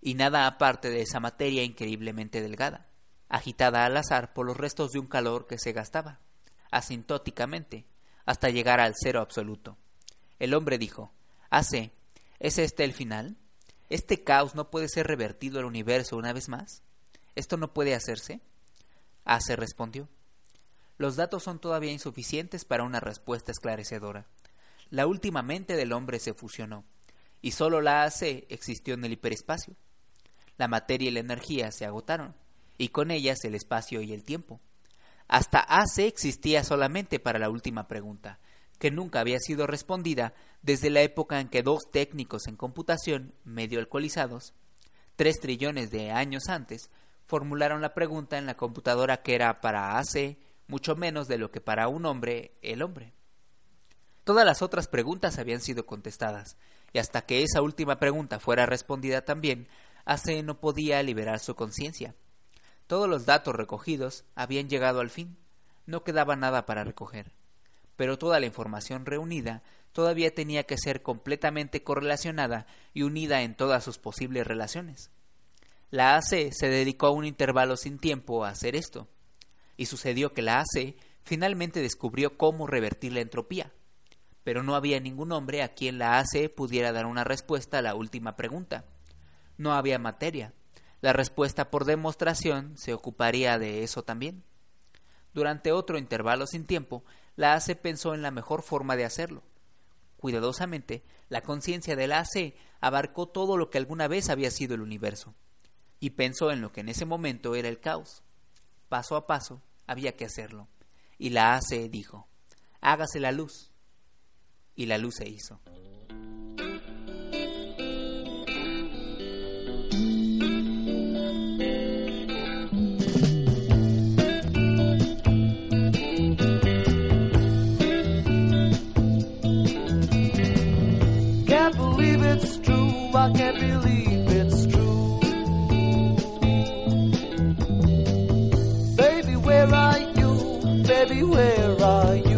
y nada aparte de esa materia increíblemente delgada, agitada al azar por los restos de un calor que se gastaba, asintóticamente, hasta llegar al cero absoluto. El hombre dijo, Hace, ¿es este el final? ¿Este caos no puede ser revertido al universo una vez más? ¿Esto no puede hacerse? Hace respondió, los datos son todavía insuficientes para una respuesta esclarecedora. La última mente del hombre se fusionó, y solo la AC existió en el hiperespacio. La materia y la energía se agotaron, y con ellas el espacio y el tiempo. Hasta AC existía solamente para la última pregunta, que nunca había sido respondida desde la época en que dos técnicos en computación, medio alcoholizados, tres trillones de años antes, formularon la pregunta en la computadora que era para AC mucho menos de lo que para un hombre el hombre. Todas las otras preguntas habían sido contestadas, y hasta que esa última pregunta fuera respondida también, Ace no podía liberar su conciencia. Todos los datos recogidos habían llegado al fin, no quedaba nada para recoger, pero toda la información reunida todavía tenía que ser completamente correlacionada y unida en todas sus posibles relaciones. La AC se dedicó a un intervalo sin tiempo a hacer esto, y sucedió que la AC finalmente descubrió cómo revertir la entropía. Pero no había ningún hombre a quien la AC pudiera dar una respuesta a la última pregunta. No había materia. La respuesta por demostración se ocuparía de eso también. Durante otro intervalo sin tiempo, la AC pensó en la mejor forma de hacerlo. Cuidadosamente, la conciencia de la AC abarcó todo lo que alguna vez había sido el universo, y pensó en lo que en ese momento era el caos. Paso a paso, había que hacerlo. Y la hace dijo, hágase la luz. Y la luz se hizo. I can't believe it's true. Baby, where are you? Baby, where are you?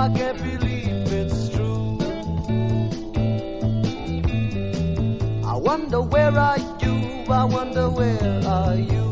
I can't believe it's true. I wonder where are you? I wonder where are you?